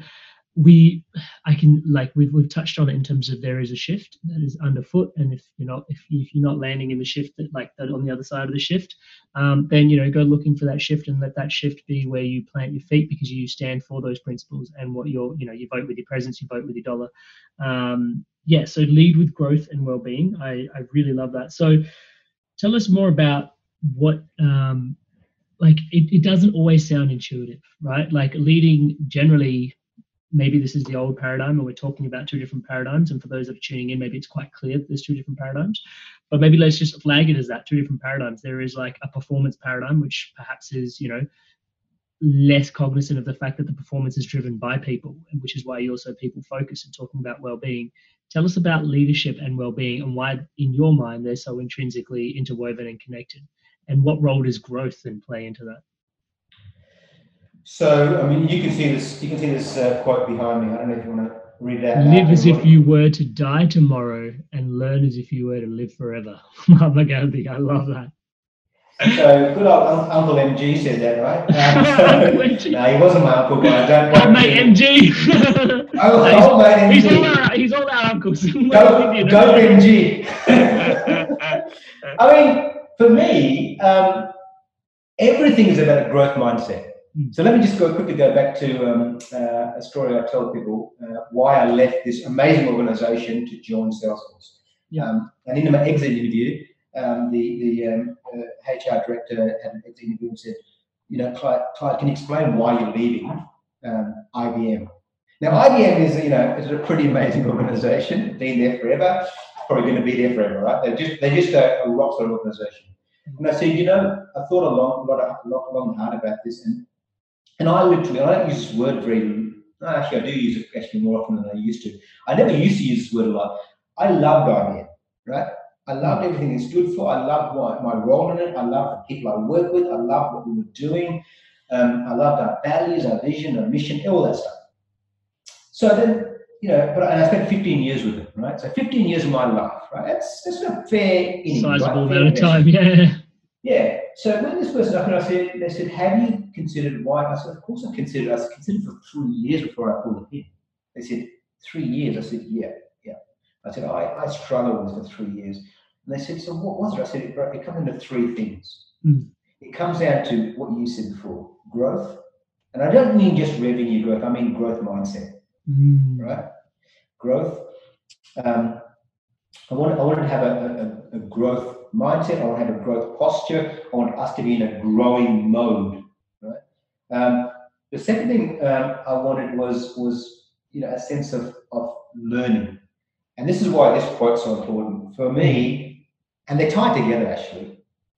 we i can like we've, we've touched on it in terms of there is a shift that is underfoot and if you're not if, you, if you're not landing in the shift that like that on the other side of the shift um, then you know go looking for that shift and let that shift be where you plant your feet because you stand for those principles and what you're you know you vote with your presence you vote with your dollar. Um, yeah so lead with growth and well-being. I i really love that. So tell us more about what um, like it, it doesn't always sound intuitive right? Like leading generally maybe this is the old paradigm and we're talking about two different paradigms and for those that are tuning in maybe it's quite clear that there's two different paradigms. But maybe let's just flag it as that two different paradigms. There is like a performance paradigm which perhaps is you know less cognizant of the fact that the performance is driven by people which is why you also people focus and talking about well-being. Tell us about leadership and well-being and why in your mind they're so intrinsically interwoven and connected and what role does growth then play into that so, I mean, you can see this. You can see this uh, quote behind me. I don't know if you want to read that. Live as if you were to die tomorrow, and learn as if you were to live forever. oh my God, I love that. So good old un- Uncle MG said that, right? Um, so, no, he wasn't my uncle, but I don't. Old mate MG. oh, he's, old mate MG. He's all our, he's all our uncles. Go, go MG. I mean, for me, um, everything is about a growth mindset. So let me just go quickly go back to um, uh, a story I tell people uh, why I left this amazing organization to join Salesforce. Yeah. Um, and in my exit interview, um, the, the um, uh, HR director had an exit interview and said, you know, Clyde, Clyde can you explain why you're leaving um, IBM? Now, IBM is, you know, is a pretty amazing organization, been there forever, probably going to be there forever, right? They're just, they're just a, a rock solid organization. And I said, you know, I thought a lot, a lot, of, lot, long and hard about this, and and I literally, I don't use this word very, actually, I do use it actually more often than I used to. I never used to use this word a lot. I loved IBM, right? I loved everything it stood for. I loved my, my role in it. I loved the people I work with. I loved what we were doing. Um, I loved our values, our vision, our mission, all that stuff. So then, you know, but and I spent 15 years with them, right? So 15 years of my life, right? That's that's a fair, sizable right? amount of time, yeah. Yeah. So when this person up and I said, they said, have you considered why? I said, of course I considered. I said, considered for three years before I pulled it in. They said, three years. I said, yeah, yeah. I said, I, I struggled with this for three years. And they said, so what was it? I said, it, it comes into three things. Mm. It comes down to what you said before, growth. And I don't mean just revenue growth, I mean growth mindset, Mm. right? Growth. Um, I want, I want to have a, a, a growth mindset. I want to have a growth posture. I want us to be in a growing mode. Right. Um, the second thing um, I wanted was was you know a sense of of learning, and this is why this quote's so important for me. And they tie together actually.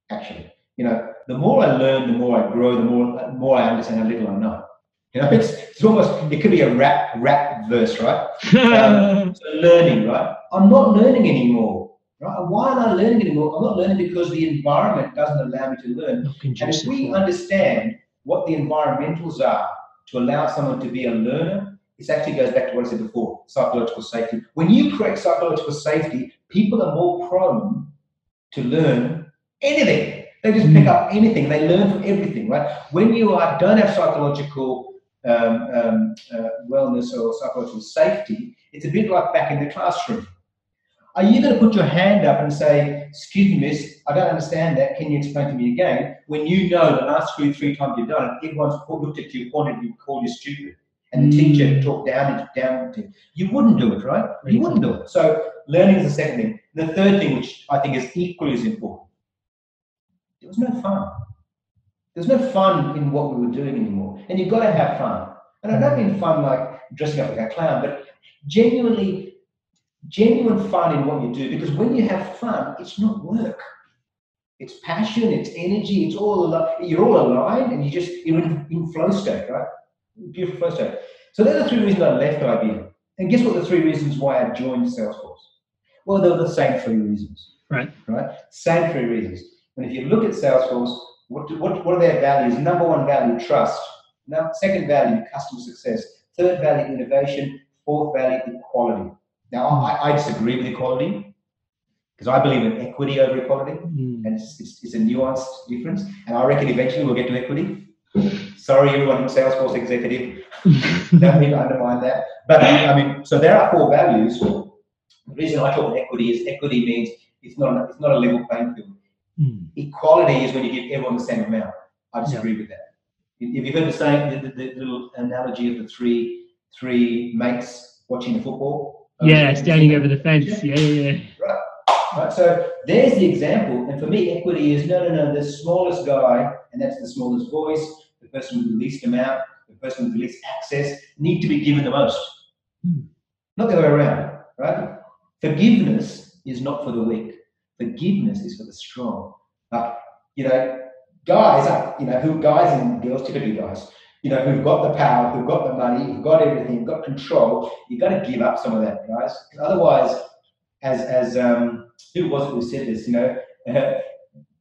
Actually, you know, the more I learn, the more I grow, the more the more I understand how little I know. You know, it's, it's almost it could be a rap rap verse, right? Um, so learning, right? I'm not learning anymore. Right? Why am I learning anymore? I'm not learning because the environment doesn't allow me to learn. And if we understand what the environmentals are to allow someone to be a learner, this actually goes back to what I said before, psychological safety. When you create psychological safety, people are more prone to learn anything. They just pick up anything. They learn from everything, right? When you are, don't have psychological um, um, uh, wellness or psychological safety, it's a bit like back in the classroom. Are you going to put your hand up and say, Excuse me, miss, I don't understand that. Can you explain to me again? When you know the last three, three times you've done it, everyone's looked at you, pointed you, called you stupid. And the mm. teacher talked down down to you. You wouldn't do it, right? You wouldn't do it. So learning is the second thing. The third thing, which I think is equally as important, there was no fun. There's no fun in what we were doing anymore. And you've got to have fun. And I don't mean fun like dressing up like a clown, but genuinely genuine fun in what you do because when you have fun, it's not work. It's passion, it's energy, it's all al- you're all aligned and you just you're in, in flow state, right? Beautiful flow state. So those are the three reasons I left IBM. And guess what the three reasons why I joined Salesforce? Well, they were the same three reasons. Right. Right? Same three reasons. And if you look at Salesforce, what, do, what, what are their values? Number one value, trust. Now, second value, customer success. Third value, innovation. Fourth value, equality. Now, I, I disagree with equality because I believe in equity over equality, hmm. and it's, it's, it's a nuanced difference. And I reckon eventually we'll get to equity. Sorry, everyone Salesforce executive. Don't mean to undermine that. But I mean, so there are four values. The reason I talk about equity is equity means it's not a, it's not a level playing field. Hmm. Equality is when you give everyone the same amount. I disagree with that. If you've heard the saying, the, the, the little analogy of the three three mates watching the football. Yeah, standing over the fence. Yeah, yeah, yeah. Right, right. so there's the example. And for me, equity is no, no, no, the smallest guy, and that's the smallest voice, the person with the least amount, the person with the least access, need to be given the most. Hmm. Not the other way around, right? Forgiveness is not for the weak. Forgiveness is for the strong. Like, you know, guys, are, you know, who guys and girls, typically guys, you know, who've got the power, who've got the money, who've got everything, who've got control, you've got to give up some of that, guys. Otherwise, as as um, who was it who said this? You know,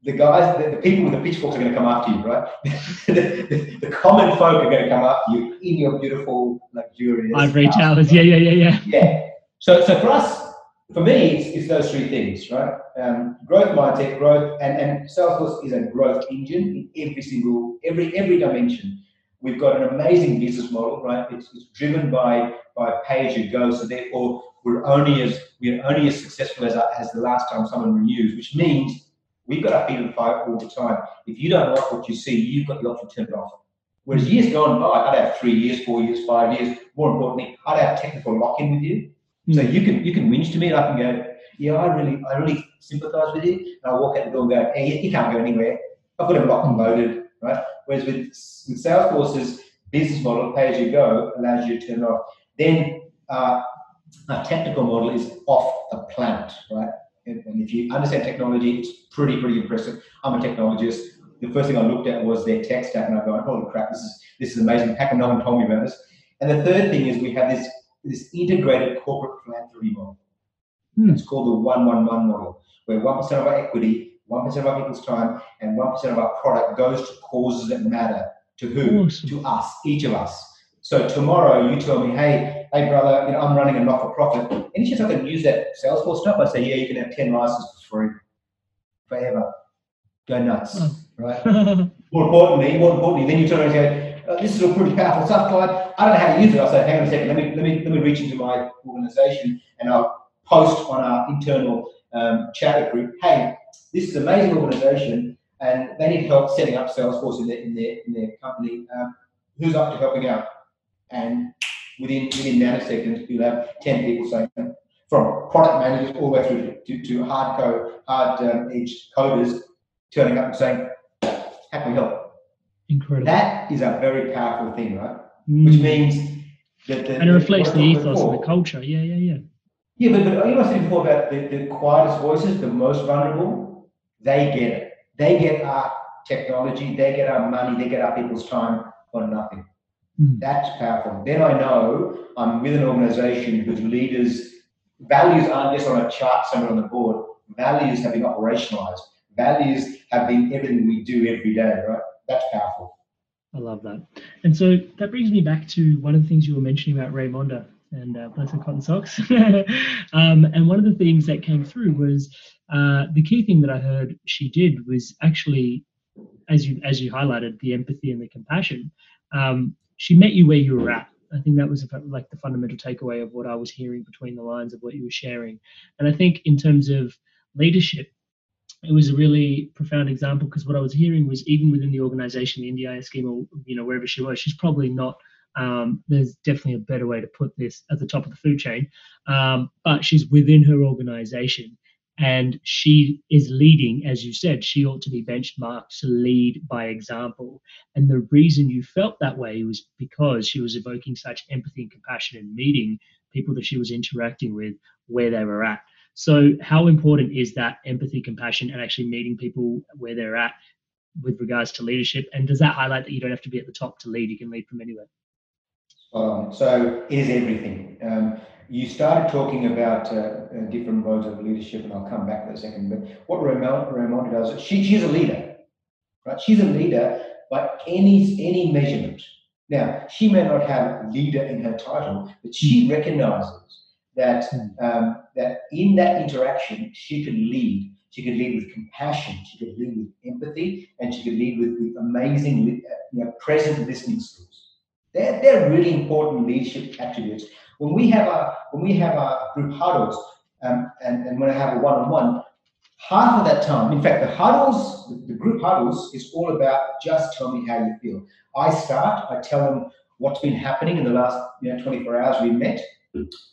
the guys, the, the people with the pitchforks are going to come after you, right? the, the, the common folk are going to come after you in your beautiful, luxurious Ivory towers. Yeah, yeah, yeah, yeah. Yeah. So, so for us, for me, it's, it's those three things, right? Um, growth mindset, growth, and, and Salesforce is a growth engine in every single, every every dimension. We've got an amazing business model, right? It's, it's driven by by pay as you go. So therefore, we're only as we're only as successful as as the last time someone renews, which means we've got our feet on the fire all the time. If you don't like what you see, you've got the option to turn it off. Whereas years gone by, I'd have three years, four years, five years. More importantly, I'd have technical lock-in with you. So hmm. you can you can whinge to me, and I can go, yeah, I really I really sympathise with you. And I walk out the door and go, hey, you, you can't go anywhere. I've got it locked and loaded, right? Whereas with with Salesforce's business model, pay as you go, allows you to turn it off. Then uh, our technical model is off the planet, right? And, and if you understand technology, it's pretty pretty impressive. I'm a technologist. The first thing I looked at was their tech stack, and I go, holy crap, this is this is amazing. How come no one told me about this? And the third thing is we have this this integrated corporate philanthropy model. It's called the one one one model, where one percent of our equity, one percent of our people's time, and one percent of our product goes to causes that matter. To who? To us, each of us. So tomorrow you tell me, hey, hey brother, you know, I'm running a not-for-profit. Any chance I can use that Salesforce stuff? I say, yeah, you can have 10 licenses for free. Forever. Go nuts. Right? more importantly, more importantly, then you turn around and go, oh, this is all pretty powerful stuff, Clyde. I don't know how to use it. I say, hang on a second, let me let me let me reach into my organization and I'll post on our internal um, chatter group, hey, this is an amazing organization and they need help setting up Salesforce in their in their in their company. Um, who's up to helping out? And within within nanoseconds, you'll have 10 people saying from product managers all the way through to, to hard code, hard um, edge coders turning up and saying, how can we help? Incredible. That is a very powerful thing, right? Mm. Which means that the, and it reflects the ethos before. and the culture. Yeah, yeah, yeah. Yeah, but, but you know, I said before about the, the quietest voices, the most vulnerable, they get it. They get our technology, they get our money, they get our people's time for nothing. Hmm. That's powerful. Then I know I'm with an organization whose leaders' values aren't just on a chart somewhere on the board. Values have been operationalized. Values have been everything we do every day, right? That's powerful. I love that. And so that brings me back to one of the things you were mentioning about Raymonda and uh, Bless Her Cotton Socks. um, and one of the things that came through was uh, the key thing that I heard she did was actually, as you as you highlighted, the empathy and the compassion. Um, she met you where you were at. I think that was like the fundamental takeaway of what I was hearing between the lines of what you were sharing. And I think in terms of leadership, it was a really profound example because what I was hearing was even within the organization, the NDIS scheme, or you know wherever she was, she's probably not. Um, there's definitely a better way to put this at the top of the food chain, um, but she's within her organization and she is leading, as you said. She ought to be benchmarked to lead by example. And the reason you felt that way was because she was evoking such empathy and compassion and meeting people that she was interacting with where they were at. So, how important is that empathy, compassion, and actually meeting people where they're at with regards to leadership? And does that highlight that you don't have to be at the top to lead? You can lead from anywhere. Um, so it is everything. Um, you started talking about uh, uh, different modes of leadership, and I'll come back to that second. But what Raymonda, Raymonda does, she, she's a leader, right? She's a leader by any any measurement. Now, she may not have leader in her title, but she recognizes that um, that in that interaction, she can lead. She could lead with compassion. She could lead with empathy, and she could lead with, with amazing, uh, you know, present listening skills. They're, they're really important leadership attributes. When we have our when we have our group huddles, um, and, and when I have a one-on-one, half of that time, in fact, the huddles, the, group huddles, is all about just tell me how you feel. I start, I tell them what's been happening in the last you know 24 hours we met,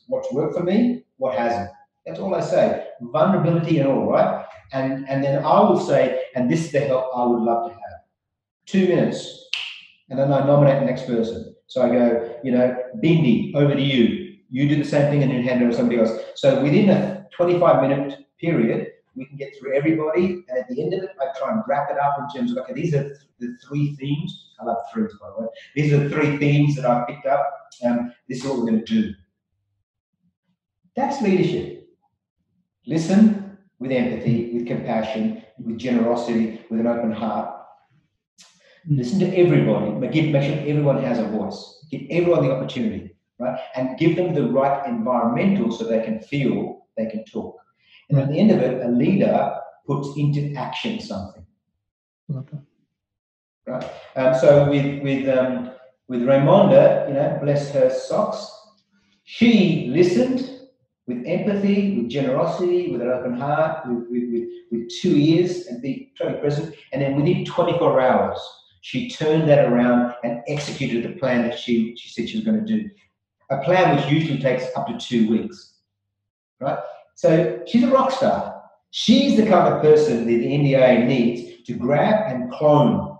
what's worked for me, what hasn't. That's all I say. Vulnerability and all, right? And and then I will say, and this is the help I would love to have. Two minutes. And then I nominate the next person. So I go, you know, Bindi, over to you. You do the same thing and then hand it to somebody else. So within a 25 minute period, we can get through everybody. And at the end of it, I try and wrap it up in terms of, okay, these are the three themes. I love threes, by the way. These are the three themes that I've picked up. Um, this is what we're going to do. That's leadership. Listen with empathy, with compassion, with generosity, with an open heart. Listen to everybody, but give, make sure everyone has a voice. Give everyone the opportunity, right? And give them the right environmental so they can feel, they can talk. And at the end of it, a leader puts into action something. Okay. Right. Um, so with with um, with Raymonda, you know, bless her socks, she listened with empathy, with generosity, with an open heart, with, with, with, with two ears and be totally present. And then within 24 hours, she turned that around and executed the plan that she, she said she was going to do. A plan which usually takes up to two weeks. Right? So she's a rock star. She's the kind of person that the NDA needs to grab and clone.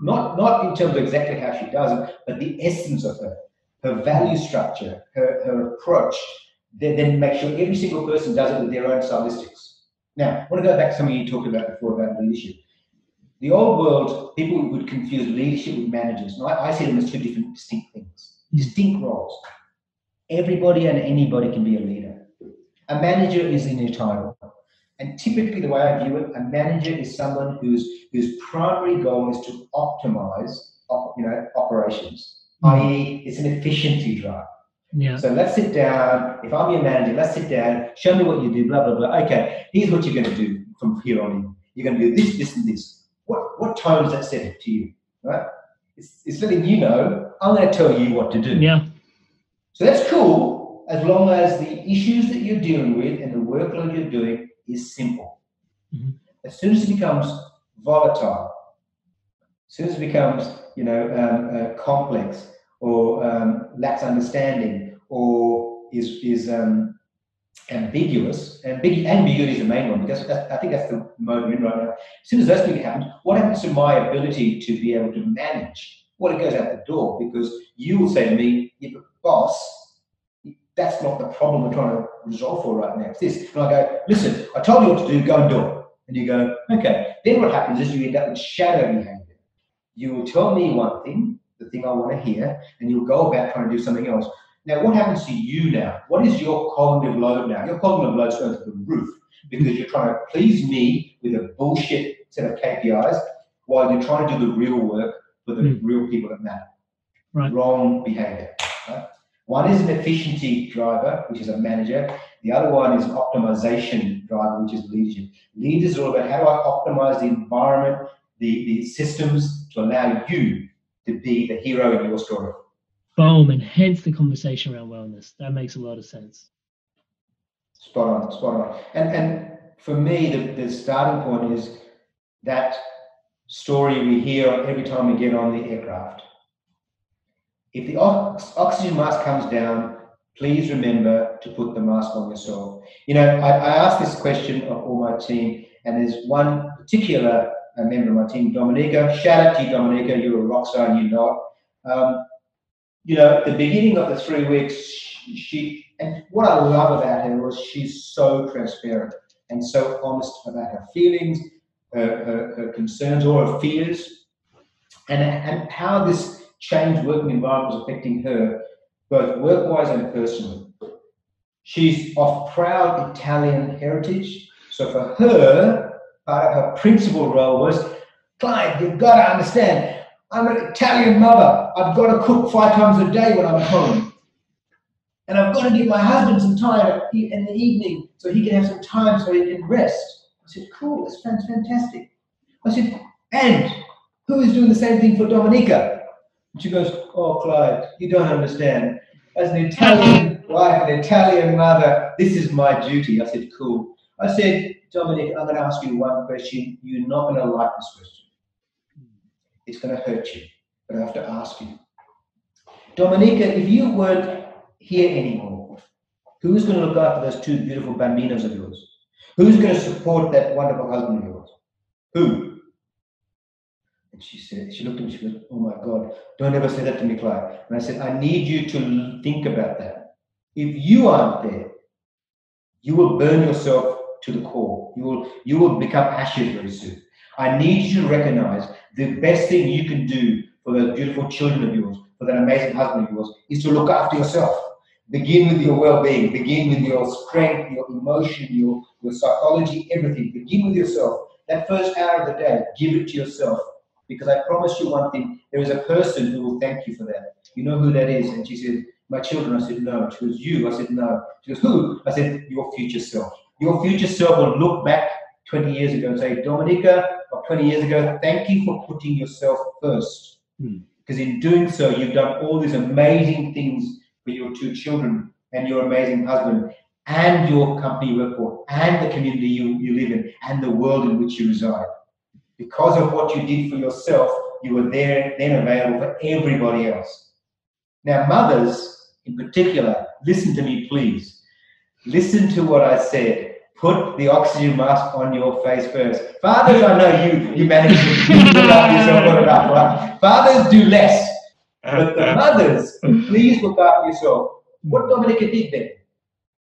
Not, not in terms of exactly how she does it, but the essence of her, her value structure, her, her approach, then, then make sure every single person does it with their own stylistics. Now, I want to go back to something you talked about before about leadership. The old world, people would confuse leadership with managers. And I, I see them as two different distinct things, hmm. distinct roles. Everybody and anybody can be a leader. A manager is in your title. And typically, the way I view it, a manager is someone whose whose primary goal is to optimize, op, you know, operations, hmm. i.e., it's an efficiency drive. Yeah. So let's sit down. If I'm your manager, let's sit down. Show me what you do. Blah blah blah. Okay, here's what you're going to do from here on in. You're going to do this, this, and this. What tone is that setting to you? Right? It's, it's letting you know. I'm going to tell you what to do. Yeah. So that's cool as long as the issues that you're dealing with and the workload you're doing is simple. Mm-hmm. As soon as it becomes volatile, as soon as it becomes you know um, uh, complex or um, lacks understanding or is is um, ambiguous, ambigu- ambiguity is the main one because I think that's the mode we're in right now. As soon as those things happen, what happens to my ability to be able to manage? Well, it goes out the door because you will say to me, yeah, but boss, that's not the problem we're trying to resolve for right now. It's this. And I go, listen, I told you what to do, go and do it. And you go, okay. Then what happens is you end up with shadow behavior. You will tell me one thing, the thing I want to hear, and you'll go about trying to do something else. Now, what happens to you now? What is your cognitive load now? Your cognitive load's going to the roof because you're trying to please me with a bullshit set of KPIs while you're trying to do the real work for the hmm. real people that matter. Right. Wrong behavior. Right? One is an efficiency driver, which is a manager. The other one is an optimization driver, which is leadership. Leaders are all about how do I optimize the environment, the, the systems to allow you to be the hero in your story. Boom. And hence the conversation around wellness. That makes a lot of sense. Spot on, spot on. And and for me, the, the starting point is that story we hear every time we get on the aircraft. If the ox- oxygen mask comes down, please remember to put the mask on yourself. You know, I, I asked this question of all my team, and there's one particular member of my team, Dominica. Shout out to you, Dominica. You're a rock star and you know it. Um, you know, the beginning of the three weeks, She, and what I love about her was she's so transparent and so honest about her feelings, her, her, her concerns, or her fears, and, and how this changed working environment was affecting her, both work-wise and personally. She's of proud Italian heritage, so for her, part of her principal role was, Clyde, you've got to understand, I'm an Italian mother. I've got to cook five times a day when I'm home. And I've got to give my husband some time in the evening so he can have some time so he can rest. I said, cool, that's fantastic. I said, and who is doing the same thing for Dominica? And she goes, oh, Clyde, you don't understand. As an Italian wife, an Italian mother, this is my duty. I said, cool. I said, Dominic, I'm going to ask you one question. You're not going to like this question. It's going to hurt you, but I have to ask you. Dominica, if you weren't here anymore, who's going to look after those two beautiful bambinos of yours? Who's going to support that wonderful husband of yours? Who? And she said, she looked at me, she goes, Oh my God, don't ever say that to me, Clyde. And I said, I need you to think about that. If you aren't there, you will burn yourself to the core. You will, you will become ashes very soon. I need you to recognize the best thing you can do for those beautiful children of yours, for that amazing husband of yours, is to look after yourself. Begin with your well-being. Begin with your strength, your emotion, your, your psychology, everything. Begin with yourself. That first hour of the day, give it to yourself. Because I promise you one thing, there is a person who will thank you for that. You know who that is? And she said, My children. I said, No. She goes, You. I said, No. She goes, Who? I said, Your future self. Your future self will look back 20 years ago and say, Dominica, of 20 years ago, thank you for putting yourself first. Hmm. Because in doing so, you've done all these amazing things for your two children and your amazing husband and your company you work for and the community you, you live in and the world in which you reside. Because of what you did for yourself, you were there then available for everybody else. Now, mothers in particular, listen to me, please. Listen to what I said. Put the oxygen mask on your face first. Fathers, I know you you manage to look after yourself well enough, right? Fathers do less. But the mothers, please look after yourself. What Dominica did then,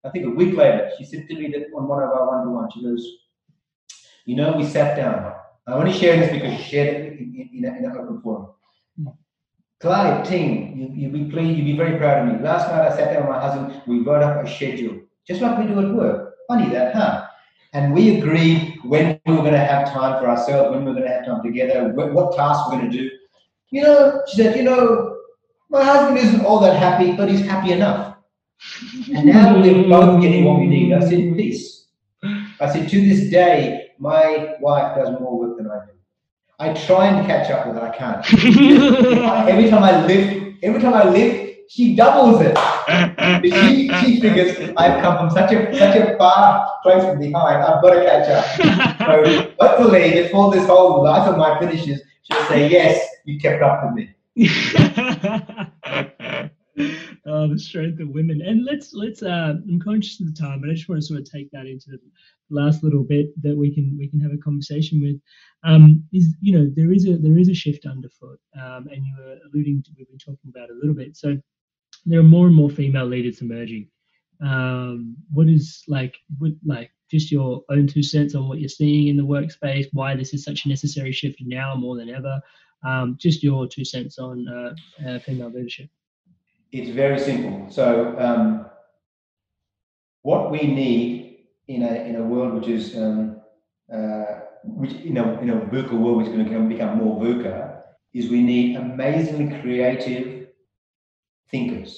I think a week later, she said to me that on one of our one-to-one, she goes, you know, we sat down. I only share this because she shared it in, in, in, a, in an open forum. Clyde, team, you, you'll be pleased, you'll be very proud of me. Last night I sat down with my husband, we wrote up a schedule, just like we do at work. Funny that, huh? And we agreed when we were going to have time for ourselves, when we were going to have time together, what, what tasks we're going to do. You know, she said, you know, my husband isn't all that happy, but he's happy enough. And now we're both getting what we need. I said, peace. I said, to this day, my wife does more work than I do. I try and catch up with her, I can't. every time I lift, every time I lift, she doubles it. she, figures I've come from such a such a far place behind. I've got to catch up. So hopefully, before this whole life of mine finishes, she'll say, "Yes, you kept up with me." oh, the strength of women. And let's let's. Uh, I'm conscious of the time, but I just want to sort of take that into the last little bit that we can we can have a conversation with. Um, is you know there is a there is a shift underfoot, um, and you were alluding to we've been talking about a little bit. So there are more and more female leaders emerging. Um, what is like what like just your own two cents on what you're seeing in the workspace? Why this is such a necessary shift now more than ever? Um, just your two cents on uh, uh, female leadership. It's very simple. So, um, what we need in a in a world which is um, uh, which in a in a VUCA world which is going to become, become more VUCA is we need amazingly creative thinkers.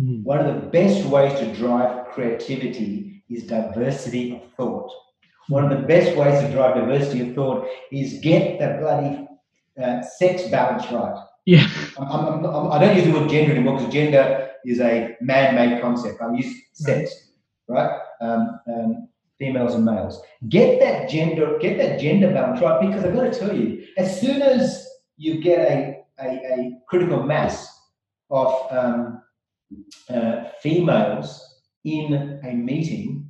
Mm. One of the best ways to drive creativity is diversity of thought. One of the best ways to drive diversity of thought is get the bloody uh, sex balance right. Yeah. I'm, I'm, I'm, I do not use the word gender anymore because gender is a man-made concept. I use sex, right? Um, um, females and males. Get that gender, get that gender balance right because I've got to tell you, as soon as you get a, a, a critical mass of um, uh, females in a meeting,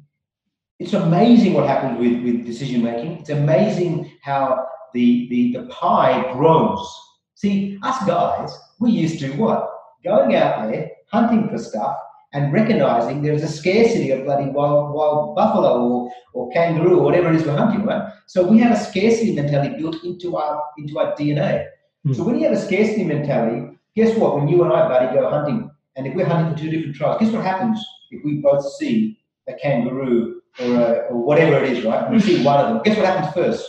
it's amazing what happens with, with decision making. It's amazing how the, the, the pie grows. See, us guys, we used to what? Going out there, hunting for stuff, and recognizing there's a scarcity of bloody wild, wild buffalo or, or kangaroo or whatever it is we're hunting, right? So we have a scarcity mentality built into our into our DNA. So when you have a scarcity mentality, guess what? When you and I, buddy, go hunting, and if we're hunting for two different tribes, guess what happens if we both see a kangaroo or, a, or whatever it is, right? We see one of them. Guess what happens first?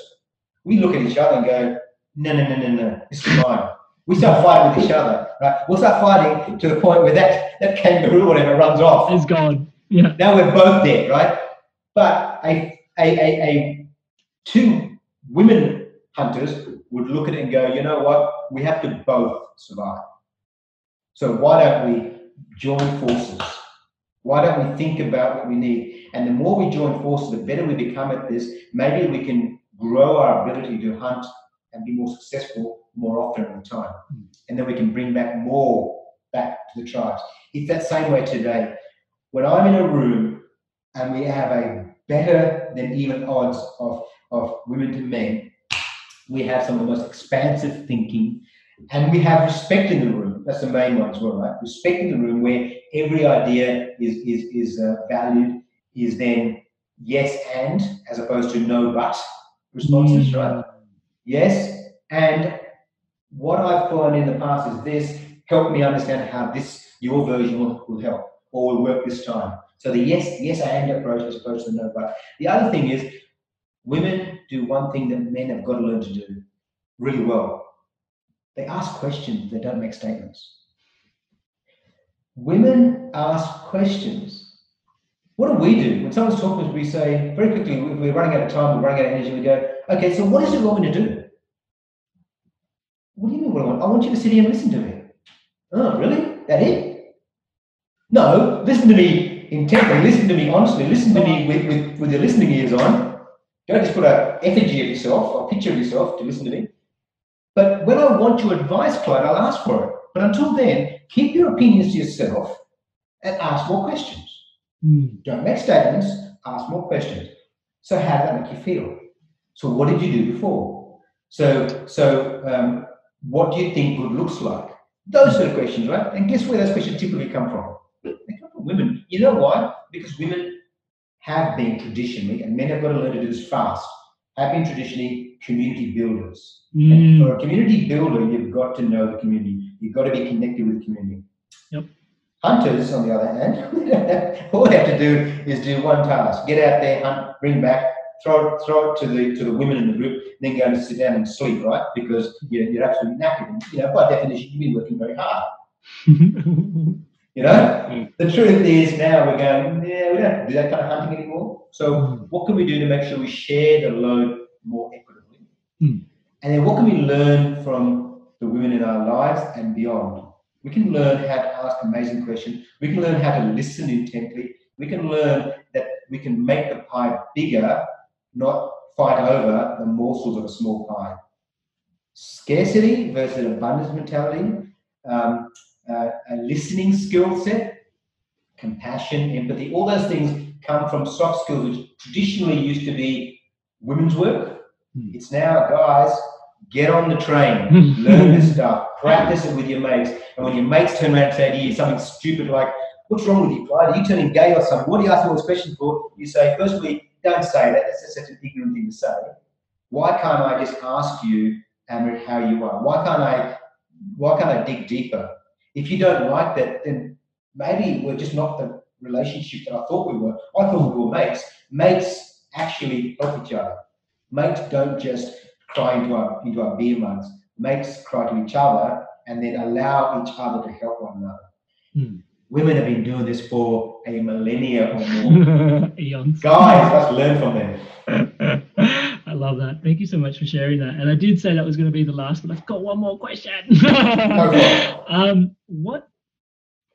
We look at each other and go, no, no, no, no, no, this is mine. We start fighting with each other, right? We'll start fighting to the point where that, that kangaroo, whatever, runs off. It's gone. Yeah. Now we're both dead, right? But a, a, a, a two women hunters would look at it and go, you know what? We have to both survive. So why don't we join forces? Why don't we think about what we need? And the more we join forces, the better we become at this. Maybe we can grow our ability to hunt and be more successful more often in time. Hmm. And then we can bring back more back to the tribes. It's that same way today. When I'm in a room and we have a better than even odds of, of women to men, we have some of the most expansive thinking and we have respect in the room. That's the main one as well, right? Respect in the room where every idea is, is, is uh, valued, is then yes and as opposed to no but responses, right? Yes. And what I've found in the past is this help me understand how this, your version will, will help or will work this time. So the yes, yes and approach as opposed to the no but. The other thing is women do one thing that men have got to learn to do really well. They ask questions, they don't make statements. Women ask questions. What do we do? When someone's talking to us, we say very quickly, we're running out of time, we're running out of energy, we go, okay, so what is it you want me to do? What do you mean what I want? I want you to sit here and listen to me. Oh, really? That it? No, listen to me intently, listen to me honestly, listen to me with, with, with your listening ears on. Don't just put a effigy of yourself, a picture of yourself to listen to me. But when I want your advice, Clyde, I'll ask for it. But until then, keep your opinions to yourself and ask more questions. Don't make statements, ask more questions. So how did that make you feel? So what did you do before? So so um, what do you think good looks like? Those sort of questions, right? And guess where those questions typically come from? They come from women. You know why? Because women have been traditionally, and men have got to learn to do this fast, have been traditionally community builders. And mm. for a community builder, you've got to know the community. You've got to be connected with the community. Yep. Hunters, on the other hand, all they have to do is do one task: get out there, hunt, bring back, throw it, throw it to the to the women in the group, then go and sit down and sleep, right? Because you're, you're absolutely knackered. And, you know, by definition, you've been working very hard. You know, the truth is now we're going, yeah, we don't do that kind of hunting anymore. So, mm. what can we do to make sure we share the load more equitably? And then, what can we learn from the women in our lives and beyond? We can learn how to ask amazing questions. We can learn how to listen intently. We can learn that we can make the pie bigger, not fight over the morsels of a small pie. Scarcity versus abundance mentality, um, uh, a listening skill set, compassion, empathy, all those things come from soft skills, which traditionally used to be women's work. Hmm. It's now, guys, get on the train, learn this stuff, practice it with your mates. And when your mates turn around and say to you something stupid like, What's wrong with you, Clyde? Are you turning gay or something? What are you asking all these questions for? You say, Firstly, don't say that. That's just such an ignorant thing to say. Why can't I just ask you, Amrit, how you are? Why can't I why can't I dig deeper? If you don't like that, then maybe we're just not the relationship that I thought we were. I thought we were mates. Mates actually help each other. Mates don't just cry into our into our beer mugs. Mates cry to each other and then allow each other to help one another. Women have been doing this for a millennia or more. Guys, let's learn from them. I love that. Thank you so much for sharing that. And I did say that was going to be the last, but I've got one more question. um, what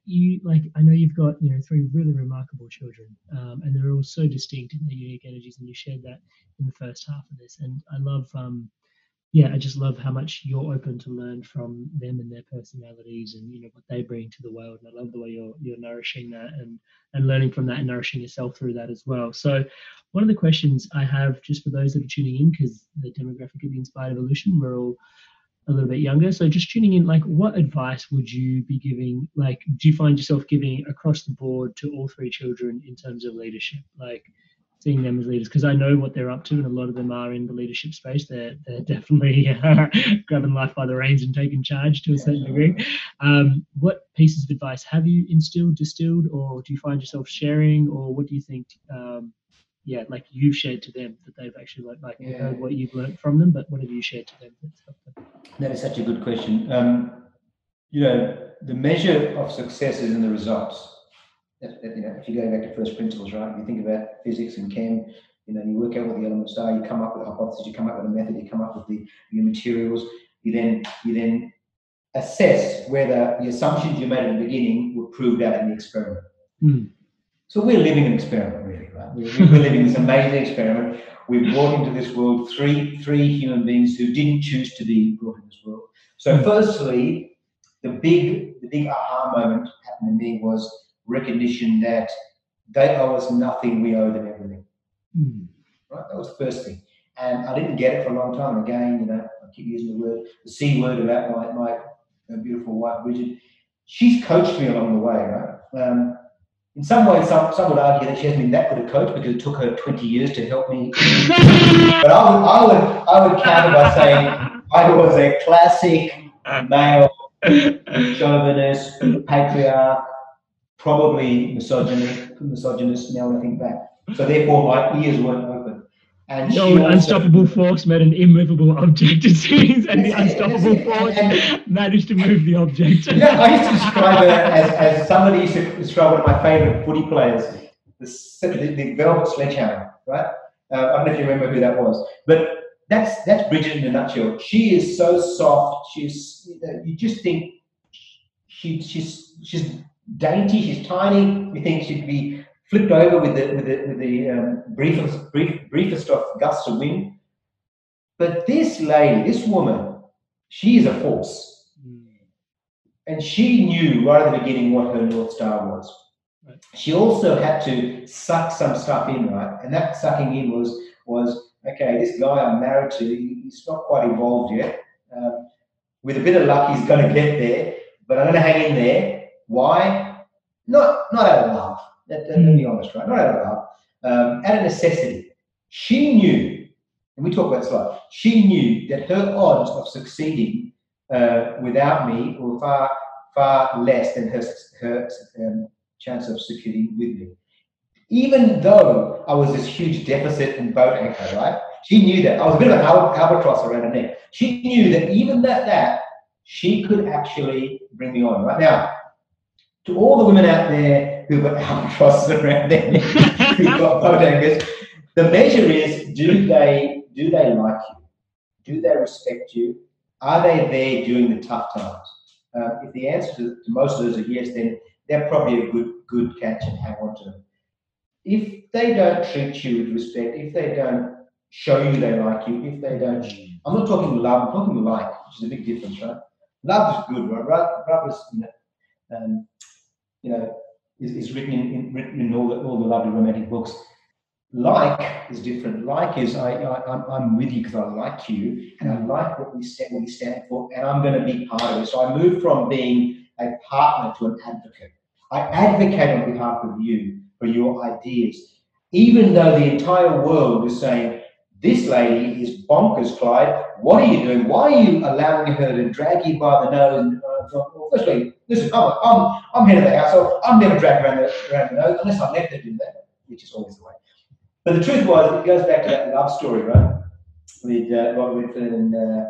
you like? I know you've got you know three really remarkable children, um, and they're all so distinct in their unique energies, and you shared that in the first half of this. And I love, um, yeah, I just love how much you're open to learn from them and their personalities, and you know what they bring to the world. And I love the way you're you're nourishing that and and learning from that and nourishing yourself through that as well. So one of the questions I have just for those that are tuning in, because the demographic of the Inspired Evolution, we're all a little bit younger. So just tuning in, like, what advice would you be giving? Like, do you find yourself giving across the board to all three children in terms of leadership? Like, seeing them as leaders because I know what they're up to, and a lot of them are in the leadership space. They're they're definitely uh, grabbing life by the reins and taking charge to a certain degree. Um, what pieces of advice have you instilled, distilled, or do you find yourself sharing, or what do you think? Um, yeah, like you've shared to them that they've actually like, like Yeah. what you've learned from them, but what have you shared to them that's helped them? That is such a good question. Um, you know, the measure of success is in the results. That, you know, if you go back to first principles, right? You think about physics and chem. You know, you work out what the elements are. You come up with a hypothesis. You come up with a method. You come up with the your materials. You then you then assess whether the assumptions you made at the beginning were proved out in the experiment. Hmm. So we're living an experiment, really, right? We're, we're living this amazing experiment. We brought into this world three three human beings who didn't choose to be brought into this world. So, firstly, the big the big aha moment happened to me was recognition that they owe us nothing, we owe them everything. Hmm. Right? That was the first thing. And I didn't get it for a long time. Again, you know, I keep using the word, the C word about my, my beautiful wife, Bridget. She's coached me along the way, right? Um, in some ways, some, some would argue that she hasn't been that good a coach because it took her 20 years to help me. but I would, I would, I would counter by saying I was a classic male chauvinist, patriarch, probably misogynist, misogynist now I think back. So therefore, my ears weren't. And also- unstoppable force met an immovable object, it seems, and the unstoppable force and- managed to move the object. Yeah, I used to describe her as, as somebody used to describe one of my favourite footy players, the, the, the Velvet Sledgehammer, right? Uh, I don't know if you remember who that was, but that's that's Bridget in a nutshell. She is so soft. She's you, know, you just think she she's she's dainty. She's tiny. You think she'd be flipped over with the with the with the um, briefest brief, briefest of gusts of wind. But this lady, this woman, she is a force. And she knew right at the beginning what her North Star was. She also had to suck some stuff in, right? And that sucking in was, was okay, this guy I'm married to, he's not quite evolved yet. Um, with a bit of luck, he's going to get there, but I'm going to hang in there. Why? Not, not out of love. Let, let me be honest, right? Not out of love. Um, out of necessity. She knew, and we talk about this a lot, she knew that her odds of succeeding uh, without me were far far less than her her um, chance of succeeding with me. Even though I was this huge deficit and boat anchor, right? She knew that I was a bit of an al- albatross around her neck. She knew that even that that she could actually bring me on. Right now, to all the women out there who've got albatrosses around them. who've got boat the measure is: do they do they like you? Do they respect you? Are they there during the tough times? Uh, if the answer to, to most of those are yes, then they're probably a good good catch and hang on to them. If they don't treat you with respect, if they don't show you they like you, if they don't, I'm not talking love, I'm talking like, which is a big difference, right? Love is good, right? Love is, you know, um, you know, is, is written in, in in all the all the lovely romantic books. Like is different. Like is I, I I'm, I'm with you because I like you and I like what we stand what we stand for, and I'm going to be part of it. So I move from being a partner to an advocate. I advocate on behalf of you for your ideas, even though the entire world is saying this lady is bonkers, Clyde. What are you doing? Why are you allowing her to drag you by the nose? Uh, firstly, listen, I'm, I'm, I'm head of the household. I'm never dragged around the, around the nose unless I let her do that, which is always the way. But the truth was, it goes back to that love story, right? With uh, Robert Redford and uh,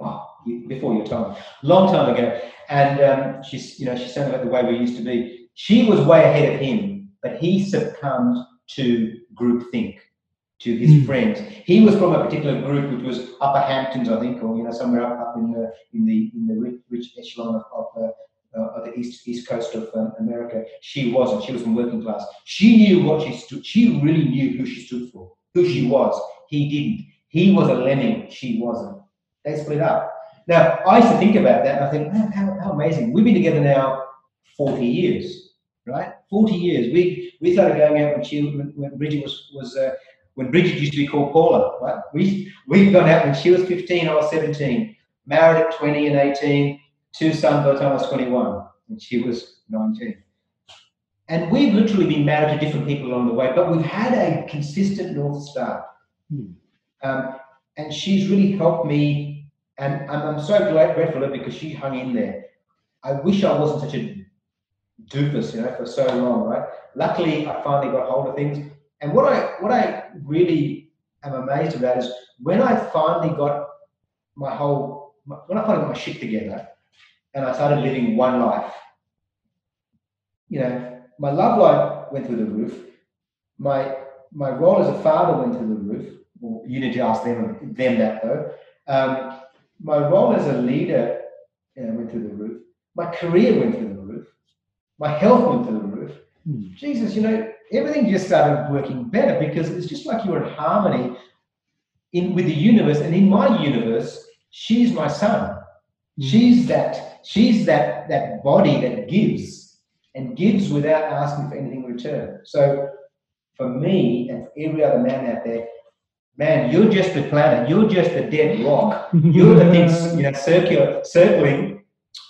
oh, before your time, long time ago. And um, she's, you know, she's saying about the way we used to be. She was way ahead of him, but he succumbed to groupthink, to his Mm. friends. He was from a particular group, which was Upper Hamptons, I think, or you know, somewhere up, up in the in the in the rich, rich echelon of, of uh, uh, of the east east coast of um, America. She wasn't. She was from working class. She knew what she stood. She really knew who she stood for, who she was. He didn't. He was a lemming. She wasn't. They split up. Now I used to think about that, and I think, man, how, how amazing. We've been together now forty years, right? Forty years. We we started going out when she when, when Bridget was was uh, when Bridget used to be called Paula, right? We we've gone out when she was 15, I was 17, married at 20 and 18, two sons by the time I was 21, and she was 19. And we've literally been married to different people along the way, but we've had a consistent North Star. Um, and she's really helped me, and I'm, I'm so grateful for her because she hung in there. I wish I wasn't such a doofus, you know, for so long, right? Luckily, I finally got hold of things. And what I what I really am amazed about is when I finally got my whole when I finally got my shit together, and I started living one life. You know, my love life went through the roof. My my role as a father went through the roof. Well, you need to ask them them that though. Um, my role as a leader you know, went through the roof. My career went through the roof. My health went through the roof. Jesus, you know, everything just started working better because it's just like you're in harmony in with the universe. And in my universe, she's my sun. Mm. She's that, she's that that body that gives and gives without asking for anything in return. So for me and for every other man out there, man, you're just a planet, you're just a dead rock. You're the thing, you know, circular, circling,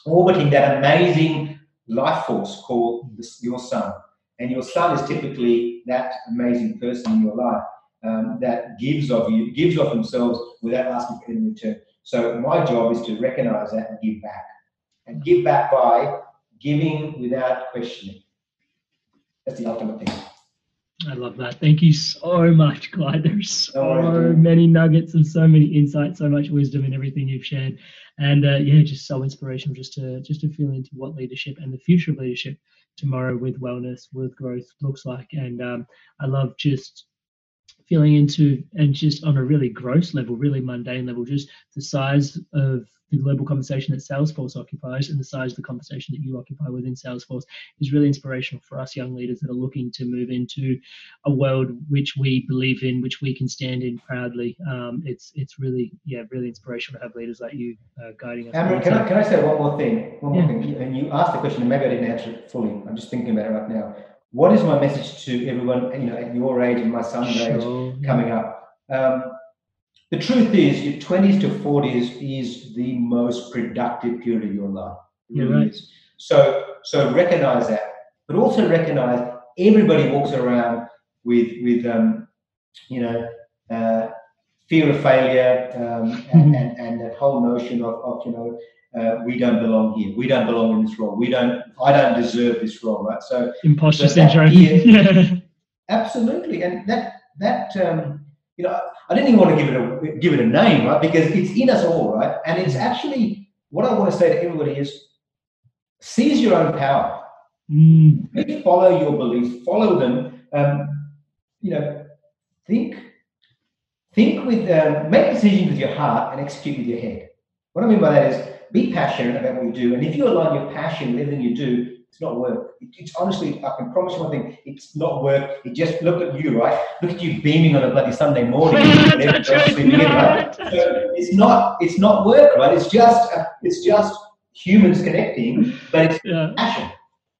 orbiting that amazing life force called this, your sun. And your sun is typically that amazing person in your life um, that gives of you, gives of themselves without asking for anything in return. So my job is to recognize that and give back. And give back by giving without questioning. That's the ultimate thing. I love that. Thank you so much, Clyde. There's so many nuggets and so many insights, so much wisdom in everything you've shared, and uh, yeah, just so inspirational. Just to just to feel into what leadership and the future of leadership tomorrow with wellness, with growth looks like, and um, I love just feeling into and just on a really gross level, really mundane level, just the size of the global conversation that Salesforce occupies and the size of the conversation that you occupy within Salesforce is really inspirational for us young leaders that are looking to move into a world which we believe in, which we can stand in proudly. Um, it's it's really yeah really inspirational to have leaders like you uh, guiding us. Amber, can I, can I say one more thing? One more Yeah. thing. And you asked the question, and maybe I didn't answer it fully. I'm just thinking about it right now. What is my message to everyone, you know, at your age and my son's Sure, age coming up? Um, the truth is, your 20s to 40s is the most productive period of your life. It really right. is. So, so recognize that, but also recognize everybody walks around with, with, um, you know, uh, fear of failure um, and, and, and that whole notion of, of you know, uh, we don't belong here. We don't belong in this role. We don't. I don't deserve this role, right? So Imposter syndrome. fear- yeah. Absolutely, and that that um, you know, I didn't even want to give it a give it a name, right? Because it's in us all, right? And it's actually what I want to say to everybody is seize your own power. Mm, follow your beliefs, follow them. Um, you know, think think with um, make decisions with your heart and execute with your head. What I mean by that is be passionate about what you do, and if you align your passion with everything you do, it's not work. It, it's honestly, I can promise you one thing: it's not work. It just look at you, right? Look at you beaming on a bloody Sunday morning. and everyone else sleeping in, right? So it's not, it's not work, right? It's just, it's just humans connecting, but it's passion.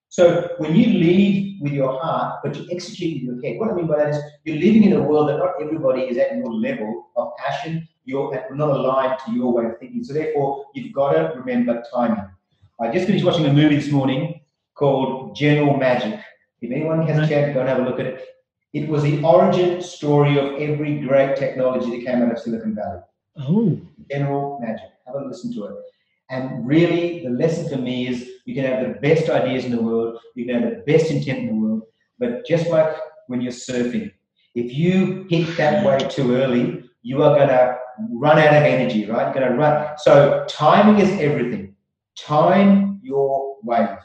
So when you lead with your heart, but you execute with your head, what I mean by that is you're living in a world that not everybody is at your level of passion. You're not aligned to your way of thinking. So therefore, you've got to remember timing. I just finished watching a movie this morning called General Magic. If anyone has mm-hmm. a chance, go and have a look at it. It was the origin story of every great technology that came out of Silicon Valley. Oh. General Magic. Have a listen to it. And really, the lesson for me is you can have the best ideas in the world, you can have the best intent in the world, but just like when you're surfing, if you hit that wave too early, you are going to run out of energy, right? You're going to run. So, timing is everything. Time your wave,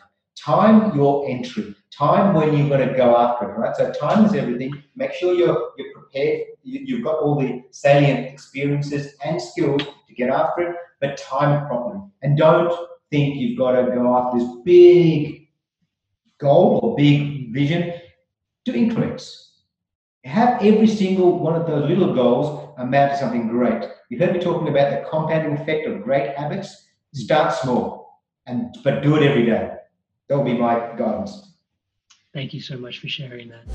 time your entry, time when you're going to go after it, right? So, time is everything. Make sure you're, you're prepared, you, you've got all the salient experiences and skills to get after it, but time it properly. And don't think you've got to go after this big goal or big vision. Do increments. Have every single one of those little goals amount to something great. You heard me talking about the compounding effect of great habits. Hmm. Start small, and but do it every day. That will be my guidance. Thank you so much for sharing that.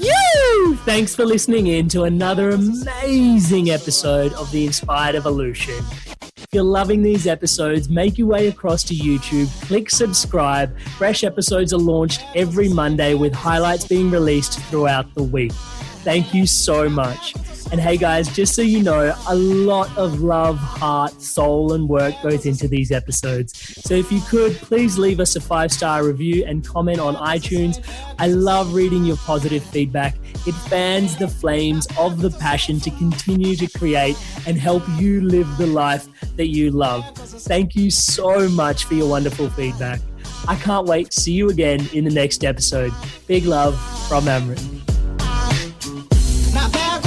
You Thanks for listening in to another amazing episode of the Inspired Evolution. If you're loving these episodes, make your way across to YouTube, click subscribe. Fresh episodes are launched every Monday with highlights being released throughout the week. Thank you so much. And hey guys, just so you know, a lot of love, heart, soul, and work goes into these episodes. So if you could, please leave us a five star review and comment on iTunes. I love reading your positive feedback. It fans the flames of the passion to continue to create and help you live the life that you love. Thank you so much for your wonderful feedback. I can't wait to see you again in the next episode. Big love from Amrit.